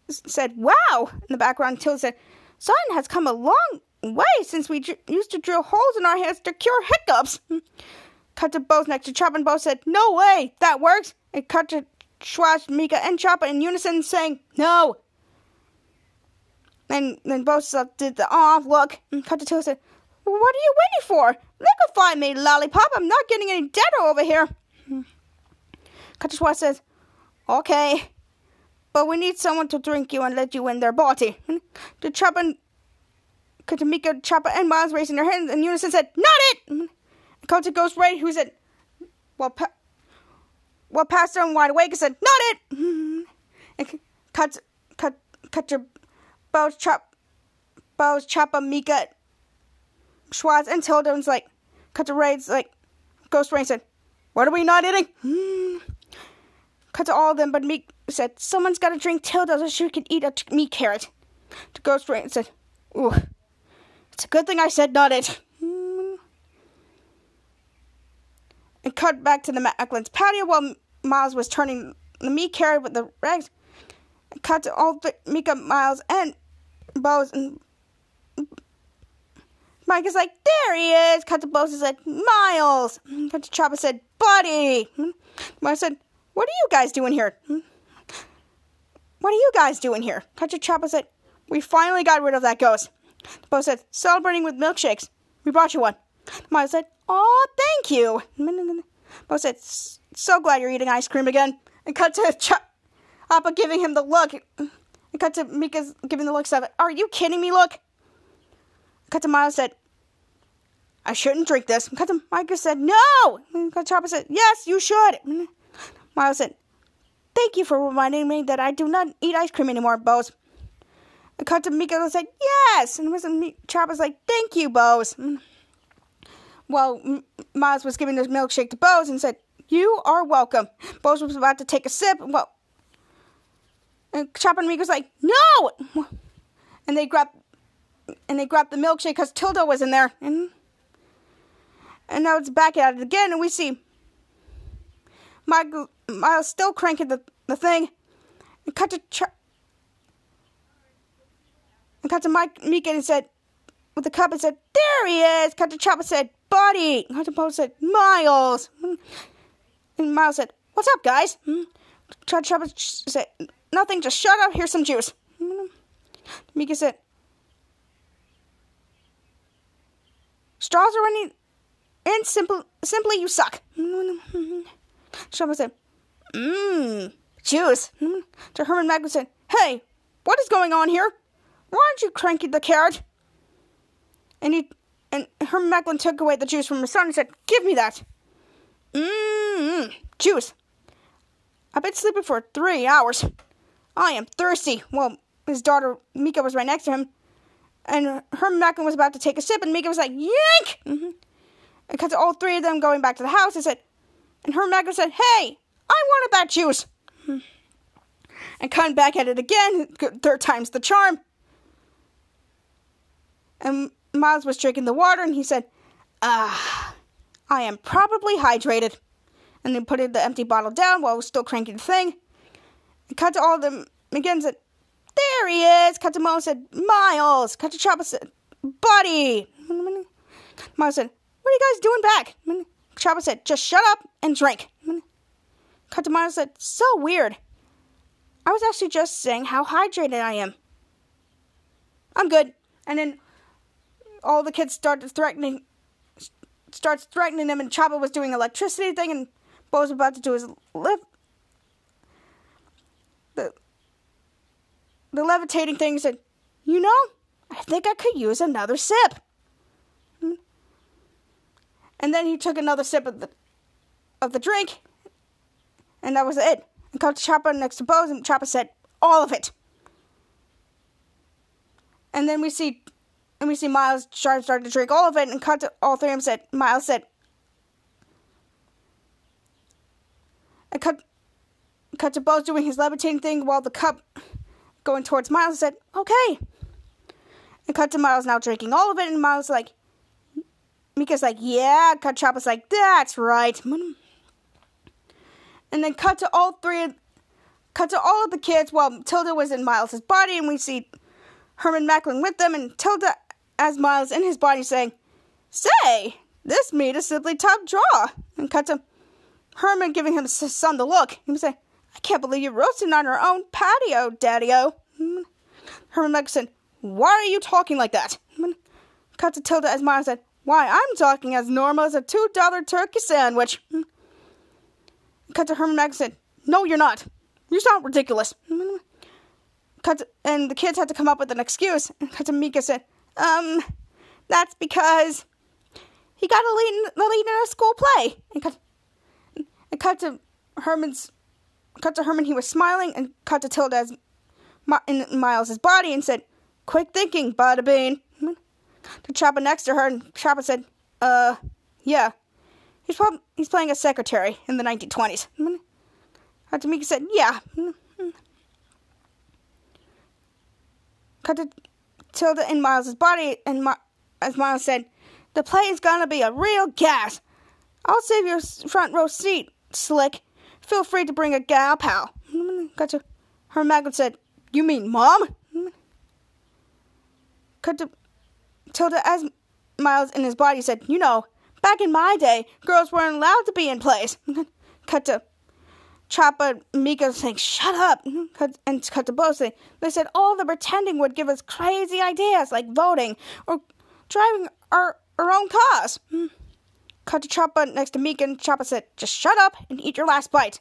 said, Wow! In the background, Tilda said, Sun has come a long way since we used to drill holes in our hands to cure hiccups. Cut to both next to Chop, and both said, No way, that works. And cut to Schwoz, Mika, and Choppa in unison saying, No. And then both did the off look, and cut Tilda said, What are you waiting for? Liquefy me, lollipop. I'm not getting any deader over here. Cut to says, Okay. But we need someone to drink you and let you in their body. The Choppa Katamika, Choppa, and Miles raising their hands in unison said, Not it! Kota Ghost Ray, who said, Well, pa- well Pastor and Wide Awake said, Not it! Cut, cut, cut your bows, chop, bows, Choppa, Mika, Schwoz, and Tilda was like, cut the Ray's like, Ghost Ray said, What are we not eating? Cut to all of them, but Meek said, Someone's got to drink Tilda so she can eat a t- meat carrot. To Ghost Ray said, Ooh. It's a good thing I said not it. And cut back to the Macklin's patio while Miles was turning the meat carrot with the rags. Cut to all the Mika, Miles, and Bose. And Mike is like, there he is. Cut to Bose is like, Miles. Cut to Chopper said, buddy. Miles said, what are you guys doing here? What are you guys doing here? Cut to Chopper said, we finally got rid of that ghost. Bose said, celebrating with milkshakes. We brought you one. Maya said, oh, thank you. Bose said, so glad you're eating ice cream again. And cut to Ch- Appa giving him the look. And cut to Mika's giving the look. Said, are you kidding me, look? Cut to Maya said, I shouldn't drink this. Cut to Micah said, no. And cut to Chopper said, yes, you should. Miles said, thank you for reminding me that I do not eat ice cream anymore, Bose. I cut to Mika said, yes. And wasn't Chop like, thank you, Bose. Well, M- Miles was giving this milkshake to Bose and said, You are welcome. Bose was about to take a sip. Well, and Chopper and Mika's like, no! And they grab and they grabbed the milkshake because Tilda was in there. And and now it's back at it again, and we see Miles still cranking the, the thing. And cut to Ch- and cut to Mike Mika and said, with the cup and said, There he is. Cut to Chopper said, Buddy. Poe said, Miles. And Miles said, What's up, guys? Cut to Chopper said, Nothing, just shut up. Here's some juice. Hmm. Mika said, Straws are running and Simple, simply, you suck. Hmm. Chopper said, Mmm, juice. Hmm. To Herman Macklin said, Hey, what is going on here? Why aren't you cranking the carrot? And he and Herman Macklin took away the juice from his son and said, Give me that. Mmm, juice. I've been sleeping for three hours. I am thirsty. Well, his daughter Mika was right next to him. And Herman Macklin was about to take a sip, and Mika was like, Yank! Mm-hmm. And cut all three of them going back to the house and said, and Herman Macklin said, Hey, I wanted that juice. And cutting back at it again, third time's the charm. And Miles was drinking the water and he said, Ah, I am probably hydrated. And then put the empty bottle down while was still cranking the thing. And cut to all of them again said, There he is. Cut to Mo said, Miles. Cut to Chopper said, Buddy. Miles said, What are you guys doing back? Chopper said, Just shut up and drink. Cut to Miles said, So weird. I was actually just saying how hydrated I am. I'm good. And then all the kids started threatening starts threatening him and Chopper was doing electricity thing and Bo was about to do his lift the the levitating thing said, You know, I think I could use another sip. And then he took another sip of the of the drink and that was it. And called Chopper next to Bo and Chopper said, All of it. And then we see and we see Miles start started to drink all of it, and cut to all three of them said, Miles said, and cut, cut to Bose doing his levitating thing while the cup going towards Miles said, okay. And cut to Miles now drinking all of it, and Miles like, Mika's like, yeah. Cut Chopper's like, that's right. And then cut to all three of, cut to all of the kids while Tilda was in Miles's body, and we see Herman Macklin with them, and Tilda as Miles in his body saying, Say, this meat is simply top draw. And cut to Herman giving him his son the look. He would say, I can't believe you're roasting on your own patio, Daddy-O. Hmm. Herman Macklin said, Why are you talking like that? Hmm. Cut to Tilda as Miles said, Why, I'm talking as normal as a $2 turkey sandwich. Hmm. Cut to Herman said, No, you're not. You sound ridiculous. Cut to, and the kids had to come up with an excuse. Cut to Mika said, um, that's because he got a lead, the lead in a school play. And cut, and cut to Herman's, cut to Herman, he was smiling, and cut to Tilda as, in Miles's body and said, Quick thinking, Bada Bean. To Chopper next to her, and Chopper said, Uh, yeah. He's, probably, he's playing a secretary in the 1920s. Hatamika said, Yeah. Cut to Tilda in Miles's body, and as Miles said, the play is gonna be a real gas. I'll save your front row seat, Slick. Feel free to bring a gal pal. To her Magnet said, You mean mom? Cut to Tilda as Miles in his body said, You know, back in my day, girls weren't allowed to be in plays. Cut to Chopper Mika saying, Shut up! And saying, They said all the pretending would give us crazy ideas like voting or driving our, our own cars. Cut to Chopper next to Mika, and Chopper said, Just shut up and eat your last bite.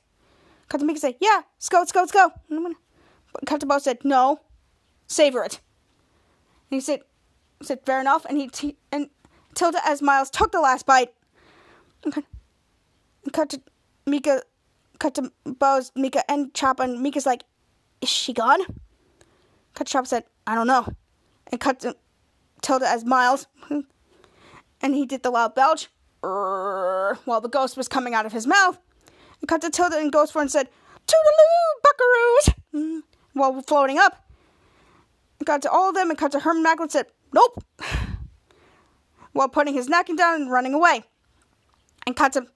Cut Mika said, Yeah, let's go, let's go, let's go. Both said, No, savor it. And he said, said, Fair enough. And he t- and Tilda as Miles took the last bite. And cut, Mika cut to Bo's, Mika, and Chopper, and Mika's like, Is she gone? Cut to Chopper said, I don't know. And cut to Tilda as Miles, and he did the loud belch while the ghost was coming out of his mouth. And cut to Tilda and Ghost Form said, Toodaloo, buckaroos! While floating up. Got to all of them and cut to Herman Macklin and said, Nope! While putting his napkin down and running away. And cut to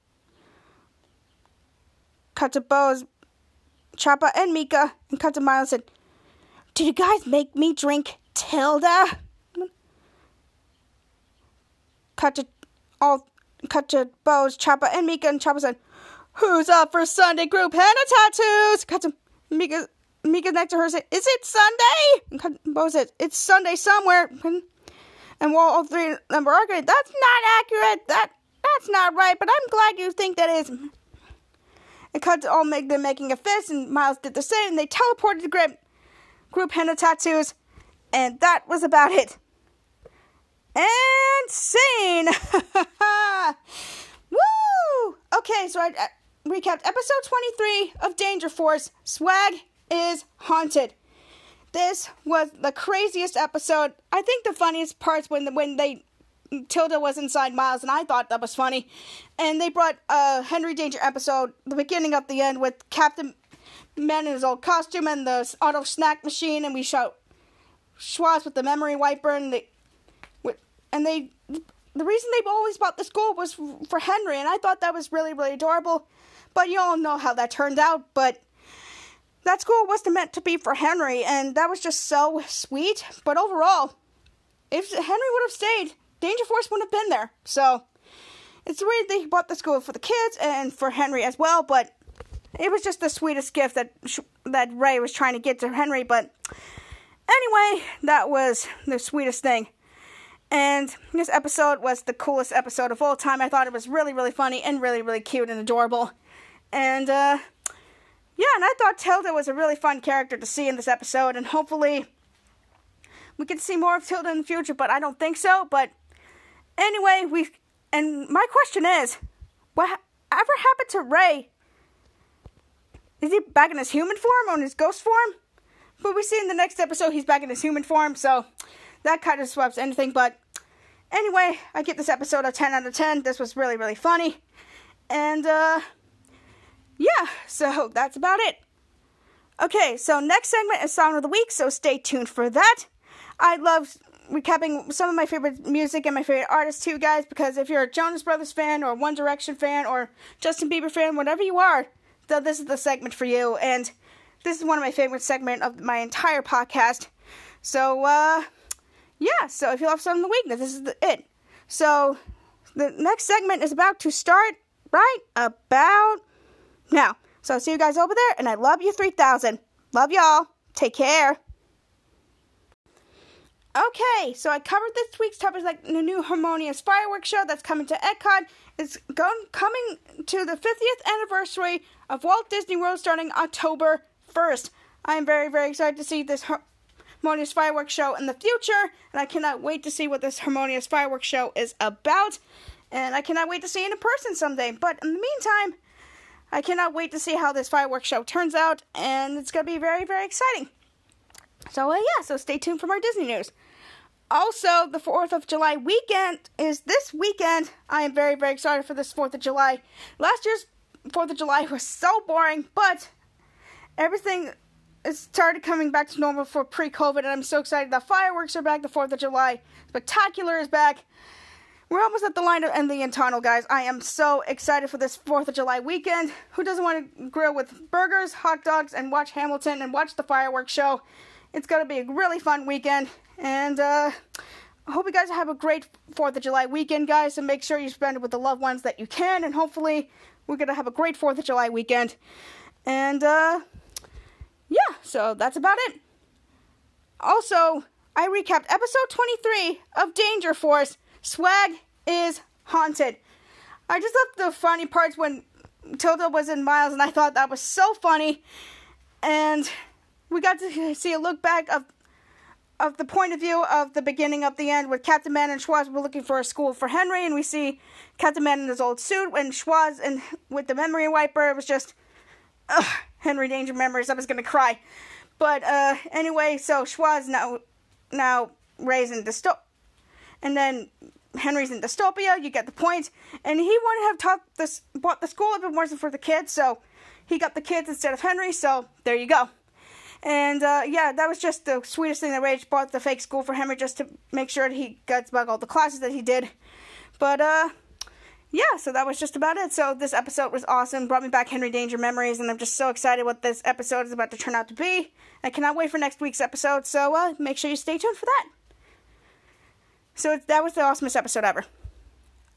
cut to Bose, Chopper, and Mika, and cut to Miles and said, Did you guys make me drink Tilda? Cut to all cut to Bose, Chopper, and Mika, and Chopper said, Who's up for Sunday group henna tattoos? Cut to Mika Mika next to her said, Is it Sunday? And cut, Bo said, It's Sunday somewhere. And while all three of them were arguing, that's not accurate. That that's not right, but I'm glad you think that is. And cut to all make them making a fist, and Miles did the same, they teleported to group, group henna tattoos, and that was about it. And scene! Woo! Okay, so I, recapped episode 23 of Danger Force Swag is Haunted. This was the craziest episode. I think the funniest parts when when they Tilda was inside Miles, and I thought that was funny. And they brought a Henry Danger episode, the beginning of the end, with Captain Man in his old costume and the auto snack machine, and we shot Schwoz with the memory wiper, and they, and they, the reason they always bought the school was for Henry, and I thought that was really, really adorable. But you all know how that turned out. But that school wasn't meant to be for Henry, and that was just so sweet. But overall, if Henry would have stayed, Danger Force wouldn't have been there. So it's weird they bought the school for the kids and for Henry as well, but it was just the sweetest gift that that Ray was trying to get to Henry. But anyway, that was the sweetest thing. And this episode was the coolest episode of all time. I thought it was really, really funny and really, really cute and adorable. And uh, yeah, and I thought Tilda was a really fun character to see in this episode, and hopefully we can see more of Tilda in the future, but I don't think so. But anyway, we and my question is, what ever happened to Ray? Is he back in his human form or in his ghost form? But we see in the next episode he's back in his human form, so that kind of swaps anything. But anyway, I give this episode a 10 out of 10. This was really, really funny. And uh yeah, so that's about it. Okay, so next segment is Song of the Week, so stay tuned for that. I love recapping some of my favorite music and my favorite artists too, guys, because if you're a Jonas Brothers fan or One Direction fan or Justin Bieber fan, whatever you are, so this is the segment for you. And this is one of my favorite segments of my entire podcast. So, uh, yeah, so if you love of the Week, this is the, it. So, the next segment is about to start right about now, so I'll see you guys over there, and I love you 3000. Love y'all. Take care. Okay, so I covered this week's topic like the new Harmonious Fireworks show that's coming to Epcot. It's going coming to the 50th anniversary of Walt Disney World starting October 1st. I am very very excited to see this Harmonious Fireworks show in the future, and I cannot wait to see what this Harmonious Fireworks show is about. And I cannot wait to see it in person someday. But in the meantime, I cannot wait to see how this fireworks show turns out, and it's going to be very, very exciting. So, uh, yeah, so stay tuned for more Disney news. Also, the 4th of July weekend is this weekend. I am very, very excited for this 4th of July. Last year's 4th of July was so boring, but everything has started coming back to normal for pre COVID, and I'm so excited. The fireworks are back, the 4th of July. Spectacular is back. We're almost at the line of ending in tunnel, guys. I am so excited for this 4th of July weekend. Who doesn't want to grill with burgers, hot dogs, and watch Hamilton and watch the fireworks show? It's going to be a really fun weekend. And uh, I hope you guys have a great 4th of July weekend, guys. And make sure you spend it with the loved ones that you can. And hopefully, we're going to have a great 4th of July weekend. And uh, yeah, so that's about it. Also, I recapped episode 23 of Danger Force Swag is haunted. I just loved the funny parts when Tilda was in Miles, and I thought that was so funny. And we got to see a look back of of the point of view of the beginning of the end, with Captain Man and Schwoz were looking for a school for Henry, and we see Captain Man in his old suit, and Schwoz and with the memory wiper. It was just ugh, Henry Danger memories. I was gonna cry. But uh, anyway, so Schwoz now now raising sto- and then Henry's in dystopia. You get the point. And he wouldn't have taught this, bought the school if it wasn't for the kids. So he got the kids instead of Henry. So there you go. And uh, yeah, that was just the sweetest thing that Rage bought the fake school for Henry just to make sure he gets back all the classes that he did. But uh, yeah, so that was just about it. So this episode was awesome, brought me back Henry Danger memories, and I'm just so excited what this episode is about to turn out to be. I cannot wait for next week's episode. So uh, make sure you stay tuned for that. So that was the awesomest episode ever.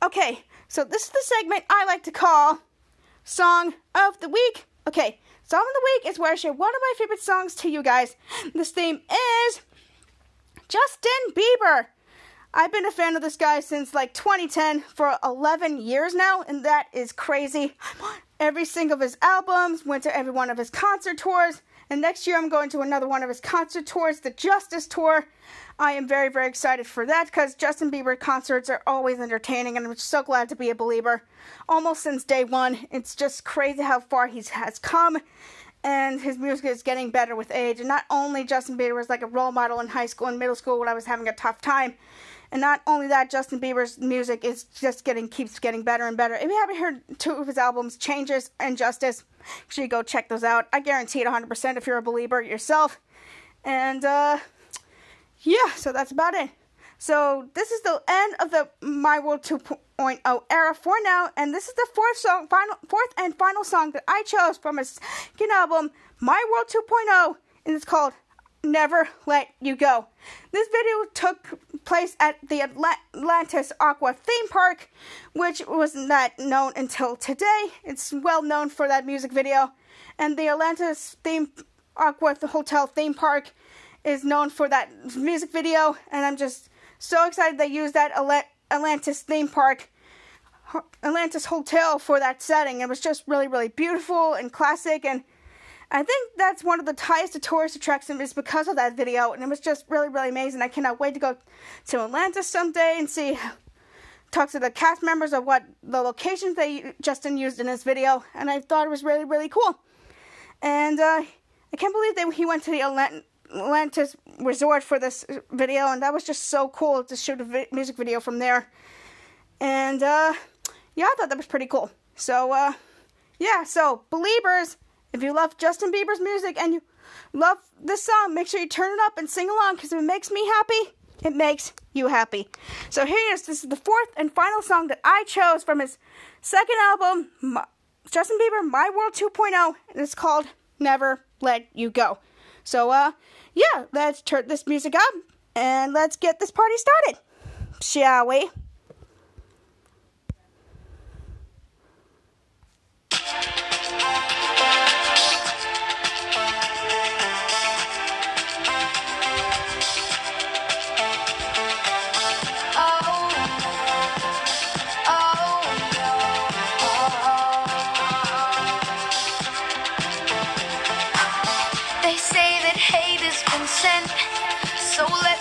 Okay, so this is the segment I like to call Song of the Week. Okay, Song of the Week is where I share one of my favorite songs to you guys. This theme is Justin Bieber. I've been a fan of this guy since like 2010 for 11 years now, and that is crazy. Every single of his albums, went to every one of his concert tours, and next year I'm going to another one of his concert tours, the Justice Tour. I am very, very excited for that because Justin Bieber concerts are always entertaining, and I'm so glad to be a believer. Almost since day one, it's just crazy how far he has come, and his music is getting better with age. And not only Justin Bieber was like a role model in high school and middle school when I was having a tough time, and not only that, Justin Bieber's music is just getting keeps getting better and better. If you haven't heard two of his albums, Changes and Justice, make sure you go check those out. I guarantee it 100% if you're a believer yourself. And uh, yeah, so that's about it. So this is the end of the My World 2.0 era for now, and this is the fourth song, final, fourth and final song that I chose from his second album, My World 2.0, and it's called Never Let You Go. This video took place at the Atlantis Aqua theme park, which was not known until today. It's well known for that music video, and the Atlantis theme Aqua Hotel theme park is known for that music video, and I'm just so excited they used that Atlantis theme park, Atlantis Hotel for that setting. It was just really, really beautiful and classic, and I think that's one of the highest tourist attractions is because of that video, and it was just really, really amazing. I cannot wait to go to Atlanta someday and see, talk to the cast members of what the locations they Justin used in this video, and I thought it was really, really cool. And uh, I can't believe that he went to the Atlantis Atlantis Resort for this video, and that was just so cool to shoot a vi- music video from there. And uh, yeah, I thought that was pretty cool. So uh, yeah, so believers, if you love Justin Bieber's music and you love this song, make sure you turn it up and sing along because if it makes me happy, it makes you happy. So here it is. This is the fourth and final song that I chose from his second album, Justin Bieber, My World 2.0, and it's called Never Let You Go. So, uh, yeah, let's turn this music up and let's get this party started, shall we? And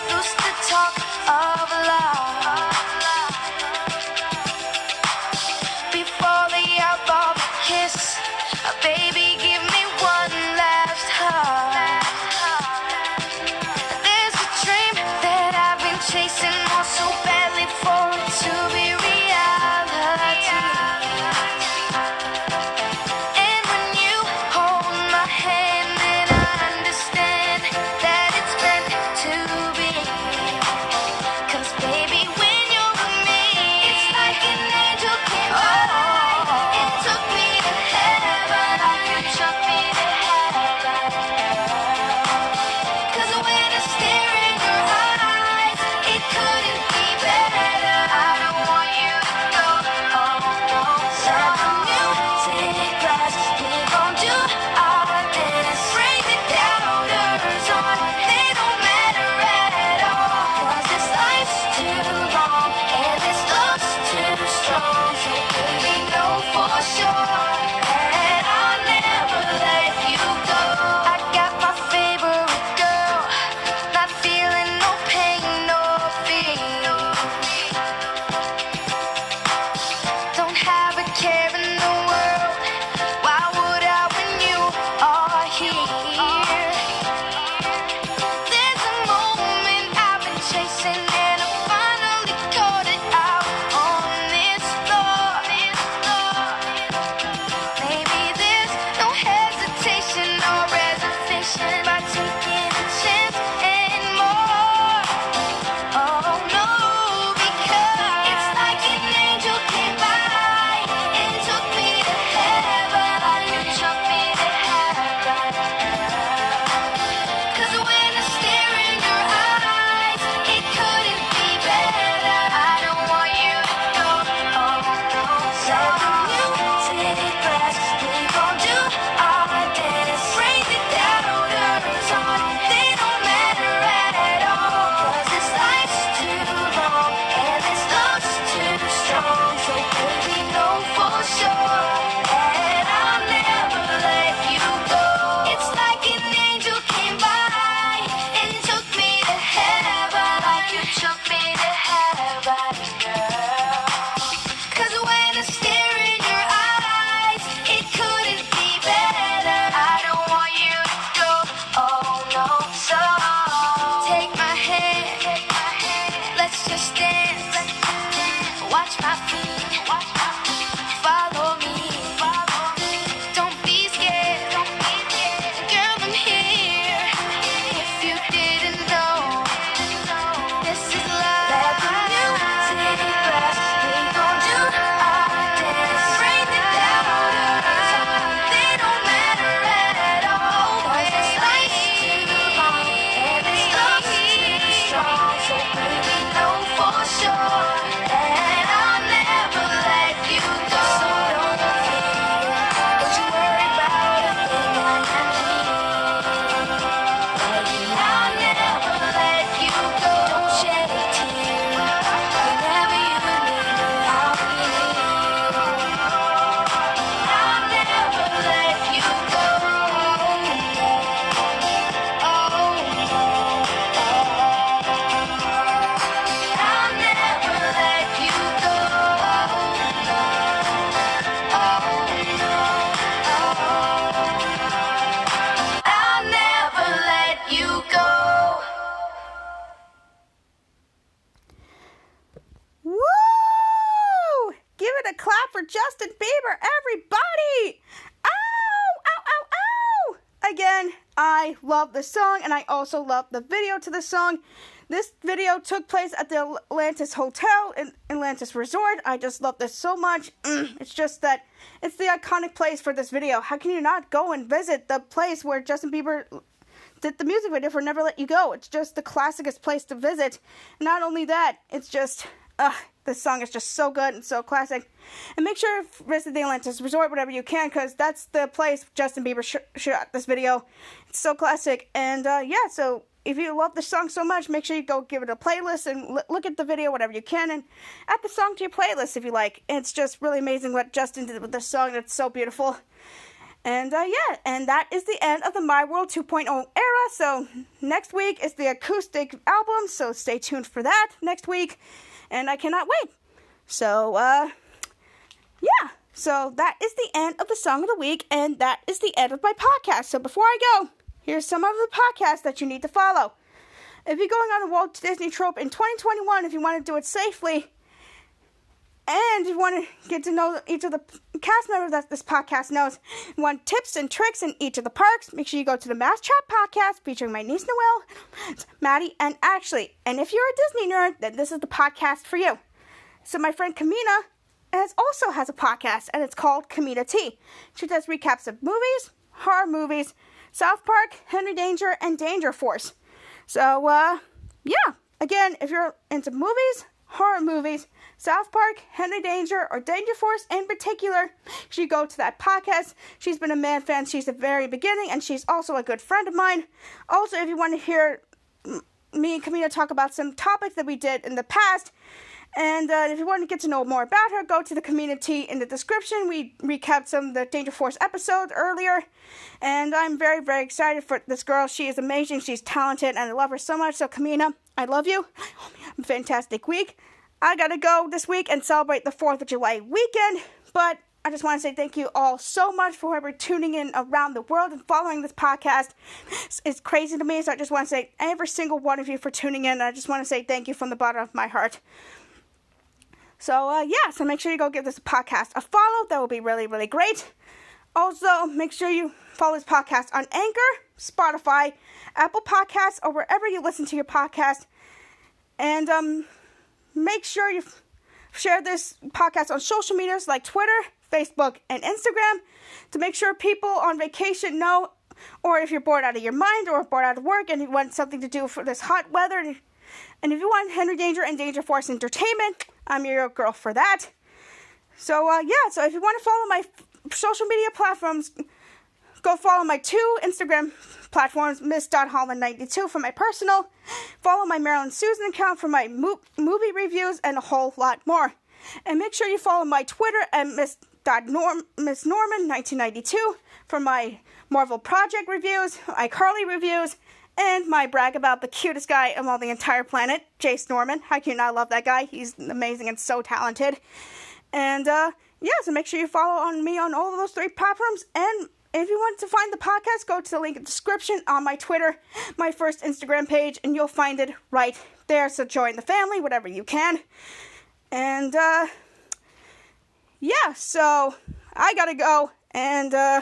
to the song. This video took place at the Atlantis Hotel in Atlantis Resort. I just love this so much. It's just that it's the iconic place for this video. How can you not go and visit the place where Justin Bieber did the music video for Never Let You Go? It's just the classicest place to visit. Not only that, it's just this song is just so good and so classic. And make sure to visit the Atlantis Resort whatever you can, because that's the place Justin Bieber sh- shot this video. It's so classic. And uh, yeah, so if you love the song so much, make sure you go give it a playlist and l- look at the video, whatever you can, and add the song to your playlist if you like. It's just really amazing what Justin did with this song. It's so beautiful. And uh, yeah, and that is the end of the My World 2.0 era. So next week is the acoustic album, so stay tuned for that next week. And I cannot wait. So, uh, yeah. So that is the end of the song of the week, and that is the end of my podcast. So before I go, Here's some of the podcasts that you need to follow. If you're going on a Walt Disney Trope in 2021, if you want to do it safely, and you want to get to know each of the cast members that this podcast knows, you want tips and tricks in each of the parks, make sure you go to the MouseTrapped podcast featuring my niece Noelle, Maddie, and Ashley. And if you're a Disney nerd, then this is the podcast for you. So my friend Kemina has also has a podcast, and it's called Kemina T. She does recaps of movies, horror movies, South Park, Henry Danger, and Danger Force. So, uh, yeah. Again, if you're into movies, horror movies, South Park, Henry Danger, or Danger Force in particular, you go to that podcast. She's been a man fan since the very beginning, and she's also a good friend of mine. Also, if you want to hear me and Camila talk about some topics that we did in the past, and uh, if you want to get to know more about her, go to the community in the description. We recapped some of the Danger Force episodes earlier. And I'm very, very excited for this girl. She is amazing. She's talented, and I love her so much. So, Kemina, I love you. Fantastic week. I gotta go this week and celebrate the 4th of July weekend. But I just want to say thank you all so much for whoever tuning in around the world and following this podcast. It's crazy to me, so I just want to say every single one of you for tuning in. I just want to say thank you from the bottom of my heart. So, uh, yeah, so make sure you go give this podcast a follow. That will be really, really great. Also, make sure you follow this podcast on Anchor, Spotify, Apple Podcasts, or wherever you listen to your podcast. And um, make sure you f- share this podcast on social medias like Twitter, Facebook, and Instagram to make sure people on vacation know, or if you're bored out of your mind or bored out of work and you want something to do for this hot weather. And if you want Henry Danger and Danger Force Entertainment, I'm your girl for that. So, uh, yeah, so if you want to follow my social media platforms, go follow my two Instagram platforms, Miss.Holland92 for my personal, follow my Marilyn Susan account for my mo- movie reviews, and a whole lot more. And make sure you follow my Twitter at. Norm, Miss Norman 1992 for my Marvel Project reviews, iCarly reviews, and my brag about the cutest guy all the entire planet, Jace Norman. How can you not love that guy? He's amazing and so talented. And uh, yeah, so make sure you follow on me on all of those three platforms. And if you want to find the podcast, go to the link in the description on my Twitter, my first Instagram page, and you'll find it right there. So join the family, whatever you can. And uh, yeah, so I gotta go. And uh,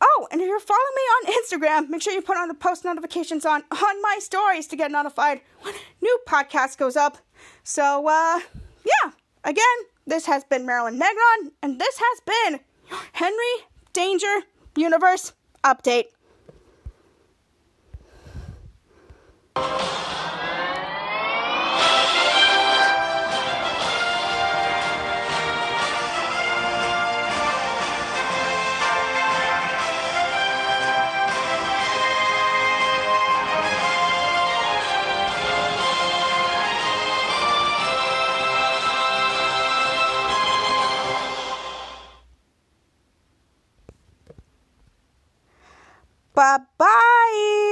Oh, and if you're following me on Instagram, make sure you put on the post notifications on on my stories to get notified when new podcast goes up. So, uh, yeah. Again, this has been Marilyn Negron, and this has been Henry Danger Universe Update. Bye bye.